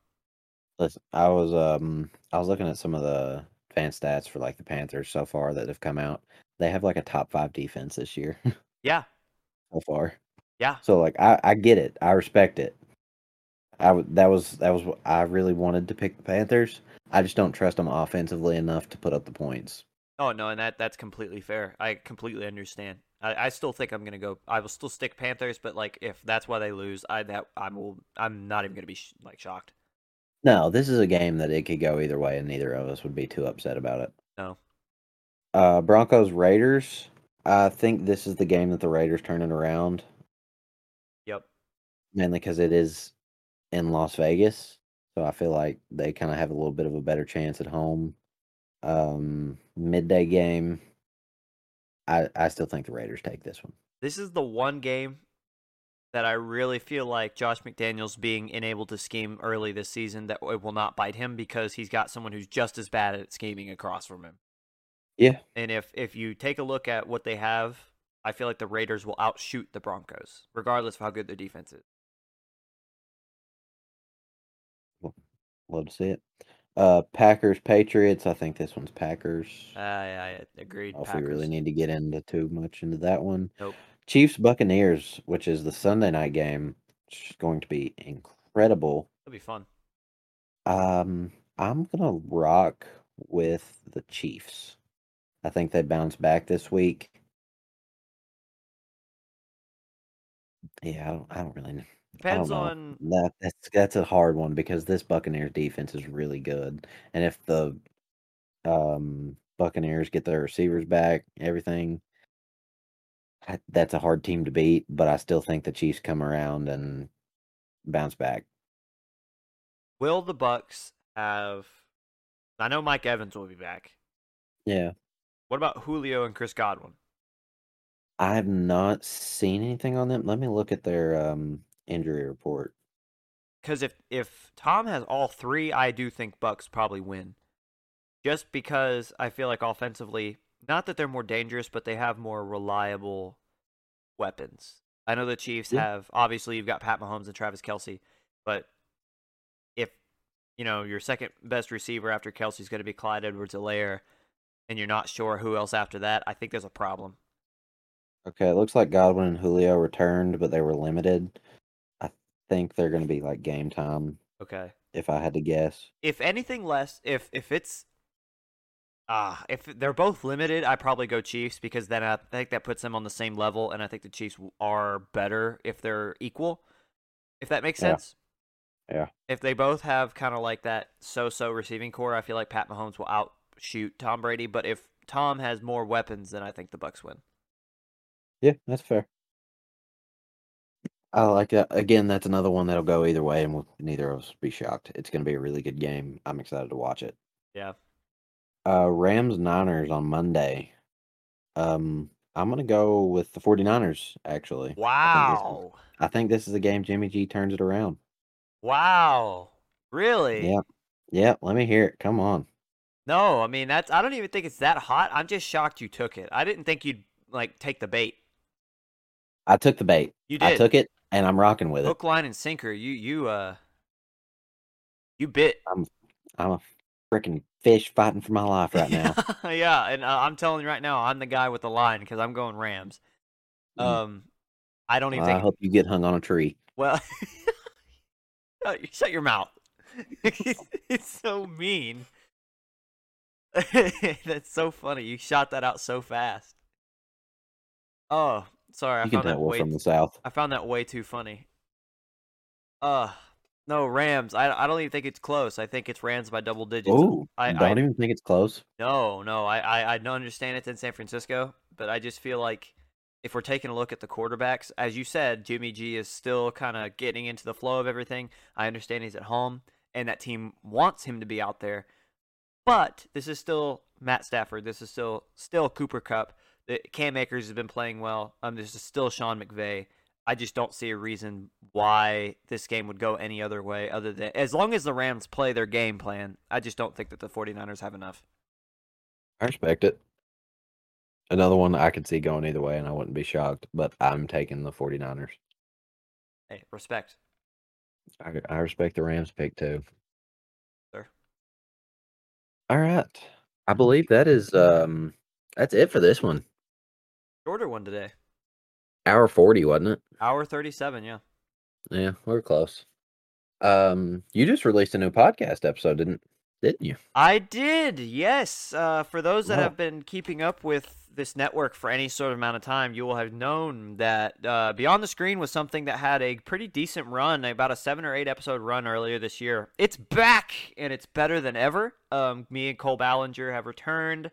Listen, I was um I was looking at some of the fan stats for like the Panthers so far that have come out. They have like a top five defense this year Yeah, so far. yeah. So like I I get it. I respect it. I w- that was that was what I really wanted to pick the Panthers. I just don't trust them offensively enough to put up the points. Oh no, and that that's completely fair. I completely understand. I, I still think I'm gonna go. I will still stick Panthers, but like if that's why they lose, I that I will. I'm not even gonna be sh- like shocked. No, this is a game that it could go either way, and neither of us would be too upset about it. No. Uh, Broncos Raiders. I think this is the game that the Raiders turning around, Yep. mainly because it is in Las Vegas. So I feel like they kind of have a little bit of a better chance at home. Um, midday game. I I still think the Raiders take this one. This is the one game that I really feel like Josh McDaniels being unable to scheme early this season that it will not bite him because he's got someone who's just as bad at scheming across from him. Yeah. And if if you take a look at what they have, I feel like the Raiders will outshoot the Broncos, regardless of how good their defense is. Love to see it. Uh, Packers Patriots. I think this one's Packers. I, I agreed. I don't know if we really need to get into too much into that one. Nope. Chiefs Buccaneers, which is the Sunday night game, which is going to be incredible. That'll be fun. Um, I'm gonna rock with the Chiefs. I think they bounce back this week. Yeah, I don't, I don't really know. Depends on That that's that's a hard one because this Buccaneers defense is really good, and if the um Buccaneers get their receivers back, everything, I, that's a hard team to beat. But I still think the Chiefs come around and bounce back. will the Bucks have. I know Mike Evans will be back. Yeah, What about Julio and Chris Godwin? I have not seen anything on them. Let me look at their um injury report. because if if Tom has all three, I do think Bucks probably win. Just because I feel like offensively, not that they're more dangerous, but they have more reliable weapons. I know the Chiefs Yeah. have obviously you've got Pat Mahomes and Travis Kelce, but if you know your second best receiver after Kelce's going to be Clyde Edwards-Helaire, and you're not sure who else after that, I think there's a problem. Okay, it looks like Godwin and Julio returned, but they were limited. I think they're going to be like game time, Okay. if I had to guess. if anything less if if it's ah if they're both limited i probably go chiefs because then i think that puts them on the same level and i think the chiefs are better if they're equal if that makes Yeah. sense Yeah. if they both have kind of like that so-so receiving core i feel like pat mahomes will outshoot tom brady but if tom has more weapons then i think the bucks win Yeah, that's fair. I like that. Again, that's another one that'll go either way, and we'll, neither of us be shocked. It's going to be a really good game. I'm excited to watch it. yeah Uh, Rams Niners on Monday. Um, I'm going to go with the 49ers, actually. wow I think this is a game Jimmy G turns it around. wow really Yeah. Yeah, let me hear it. Come on. No, I mean that's I don't even think it's that hot. I'm just shocked you took it. I didn't think you'd like take the bait. I took the bait. You did. I took it, and I'm rocking with it. Hook, line, and sinker. You you uh you bit. I'm a freaking fish fighting for my life right now. yeah, and uh, I'm telling you right now, I'm the guy with the line because I'm going Rams. Mm. Um, I don't even Well, I hope you get hung on a tree. Well, Uh, shut your mouth. it's so mean. That's so funny. You shot that out so fast. Oh, sorry. I You found that way. from the south. I found that way too funny. Uh, no Rams. I I don't even think it's close. I think it's Rams by double digits. Oh, I- don't I- even think it's close. No, no, I, I, I don't understand it's in San Francisco, but I just feel like if we're taking a look at the quarterbacks, as you said, Jimmy G is still kind of getting into the flow of everything. I understand he's at home, and that team wants him to be out there, but this is still Matt Stafford. This is still still Cooper Kupp. The Cam Akers has been playing well. Um, this is still Sean McVay. I just don't see a reason why this game would go any other way other than as long as the Rams play their game plan. I just don't think that the 49ers have enough. I respect it. Another one I could see going either way, and I wouldn't be shocked, but I'm taking the 49ers. Hey, respect. I, I respect the Rams pick too. Sir. All right. I believe that is um that's it for this one. Shorter one today. Hour 40, wasn't it? Hour 37, yeah. Yeah, we're close. Um you just released a new podcast episode, didn't didn't you? I did, yes. Uh, for those that Wow. have been keeping up with this network for any sort of amount of time, you will have known that uh, Beyond the Screen was something that had a pretty decent run, about a seven or eight episode run earlier this year. It's back, and it's better than ever. Um, me and Cole Ballinger have returned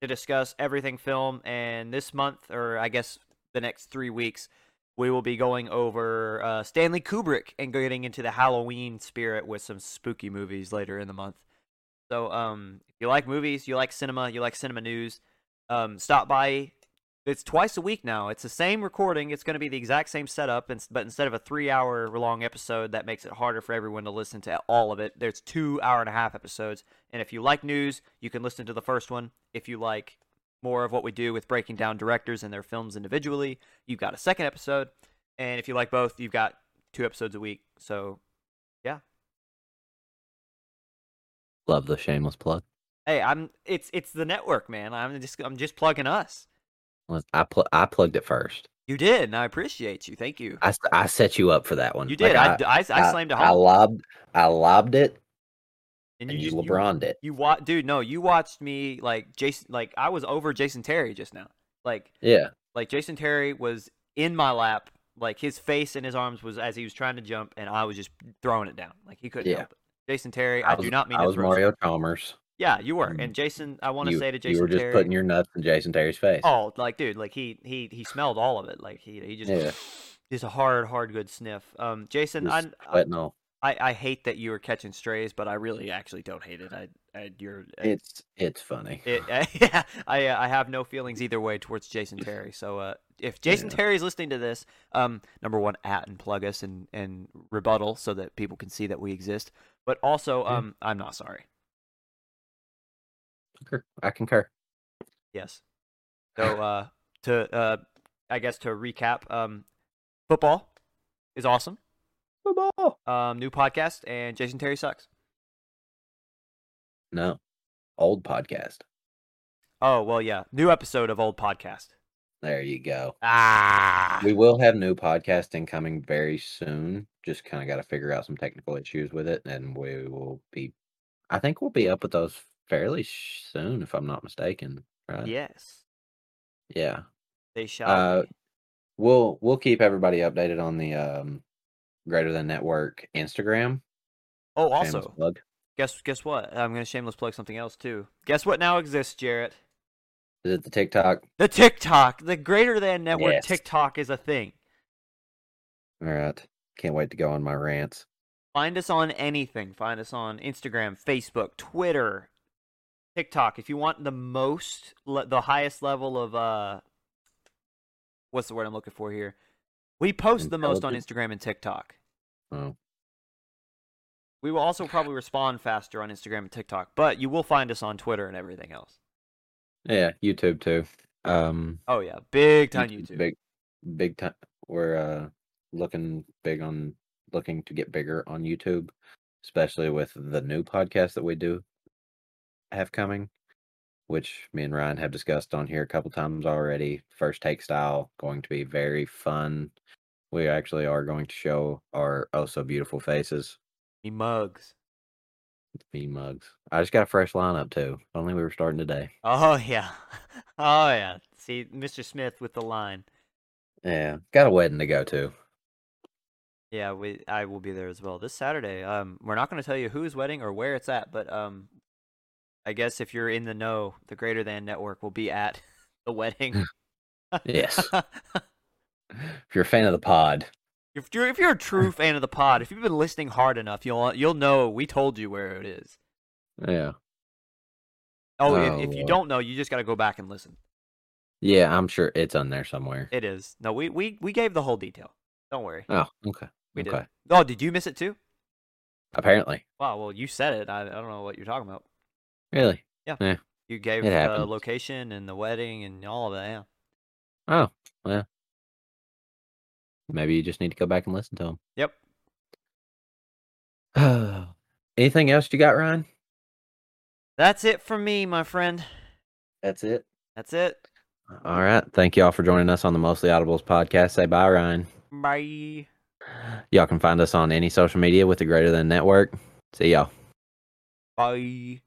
to discuss everything film, and this month, or I guess the next three weeks, we will be going over uh, Stanley Kubrick and getting into the Halloween spirit with some spooky movies later in the month. So, um, if you like movies, you like cinema, you like cinema news, um, stop by. It's twice a week now. It's the same recording. It's going to be the exact same setup, but instead of a three-hour-long episode, that makes it harder for everyone to listen to all of it. There's two hour-and-a-half episodes, and if you like news, you can listen to the first one. If you like more of what we do with breaking down directors and their films individually, you've got a second episode, and if you like both, you've got two episodes a week. So yeah. Love the shameless plug. Hey, I'm it's it's the network, man. I'm just I'm just plugging us. I pl- I plugged it first. You did, and I appreciate you. Thank you. I, I set you up for that one. You Like, did. I, I, I, slammed it I lobbed I lobbed it and and you, just LeBron'd it. You, you wa- dude, no, you watched me like Jason like I was over Jason Terry just now. Like Yeah. like Jason Terry was in my lap, like his face and his arms was as he was trying to jump and I was just throwing it down. Like he couldn't Yeah. help it. Jason Terry, I, was, do not mean I was Mario Chalmers. Yeah, you were. And Jason, I want to say to Jason, you were just Terry, putting your nuts in Jason Terry's face. Oh, like dude, like he he he smelled all of it. Like he he just Yeah. just a hard hard good sniff. Um, Jason, I, off. I I hate that you were catching strays, but I really actually don't hate it. I Uh, you're. It's it's funny. It, yeah, I uh, I have no feelings either way towards Jason Terry. So uh, if Jason Yeah. Terry's listening to this, um, number one, at and plug us and and rebuttal so that people can see that we exist. But also, Yeah. um, I'm not sorry. I concur. Yes. So uh, to uh, I guess to recap, um, football is awesome. Football. Um, new podcast and Jason Terry sucks. No, old podcast. Oh well, yeah, new episode of old podcast. There you go. Ah, We will have new podcasting coming very soon. Just kind of got to figure out some technical issues with it, and we will be. I think we'll be up with those fairly soon, if I'm not mistaken. Right? yes, Yeah. they shall. Uh, be. We'll we'll keep everybody updated on the um, Greater Than Network Instagram. Oh, also, plug. guess guess what? I'm gonna shameless plug something else too. Guess what now exists, Jarrett? Is it the TikTok? The TikTok, the Greater Than Network Yes. TikTok is a thing. All right. Can't wait to go on my rants. Find us on anything. Find us on Instagram, Facebook, Twitter, TikTok. If you want the most, le- the highest level of uh, what's the word I'm looking for here? We post the most on Instagram and TikTok. Oh, We will also probably respond faster on Instagram and TikTok, but you will find us on Twitter and everything else. yeah, YouTube too. Um, Oh yeah, big time YouTube. Big, big time. We're uh looking big on looking to get bigger on YouTube, especially with the new podcast that we do have coming, which me and Ryan have discussed on here a couple times already. First take style going to be very fun. We actually are going to show our oh so beautiful faces. Me mugs. Me mugs. I just got a fresh lineup too. Only we were starting today. Oh yeah, oh yeah. See, Mr. Smith with the line. Yeah, got a wedding to go to. Yeah, we I will be there as well this Saturday. Um, we're not going to tell you whose wedding or where it's at, but um, I guess if you're in the know, the Greater Than Network will be at the wedding. Hmm. Yes. If you're a fan of the pod, if you're if you're a true fan of the pod, if you've been listening hard enough, you'll you'll know we told you where it is. yeah. Oh, Oh, if, if you don't know, you just got to go back and listen. Yeah, I'm sure it's on there somewhere. It is. No, we we we gave the whole detail. Don't worry, Oh, okay. we okay. did. Oh, did you miss it too? Apparently. Wow. Well, you said it. I I don't know what you're talking about. Really? Yeah. You gave It the happens. location and the wedding and all of that. Yeah. Oh, well. Maybe you just need to go back and listen to them. Yep. them. Anything else you got, Ryan? That's it for me, my friend. That's it. That's it. All right. Thank you all for joining us on the Mostly Audibles podcast. Say bye, Ryan. Bye. Y'all can find us on any social media with the Greater Than Network. See y'all. Bye.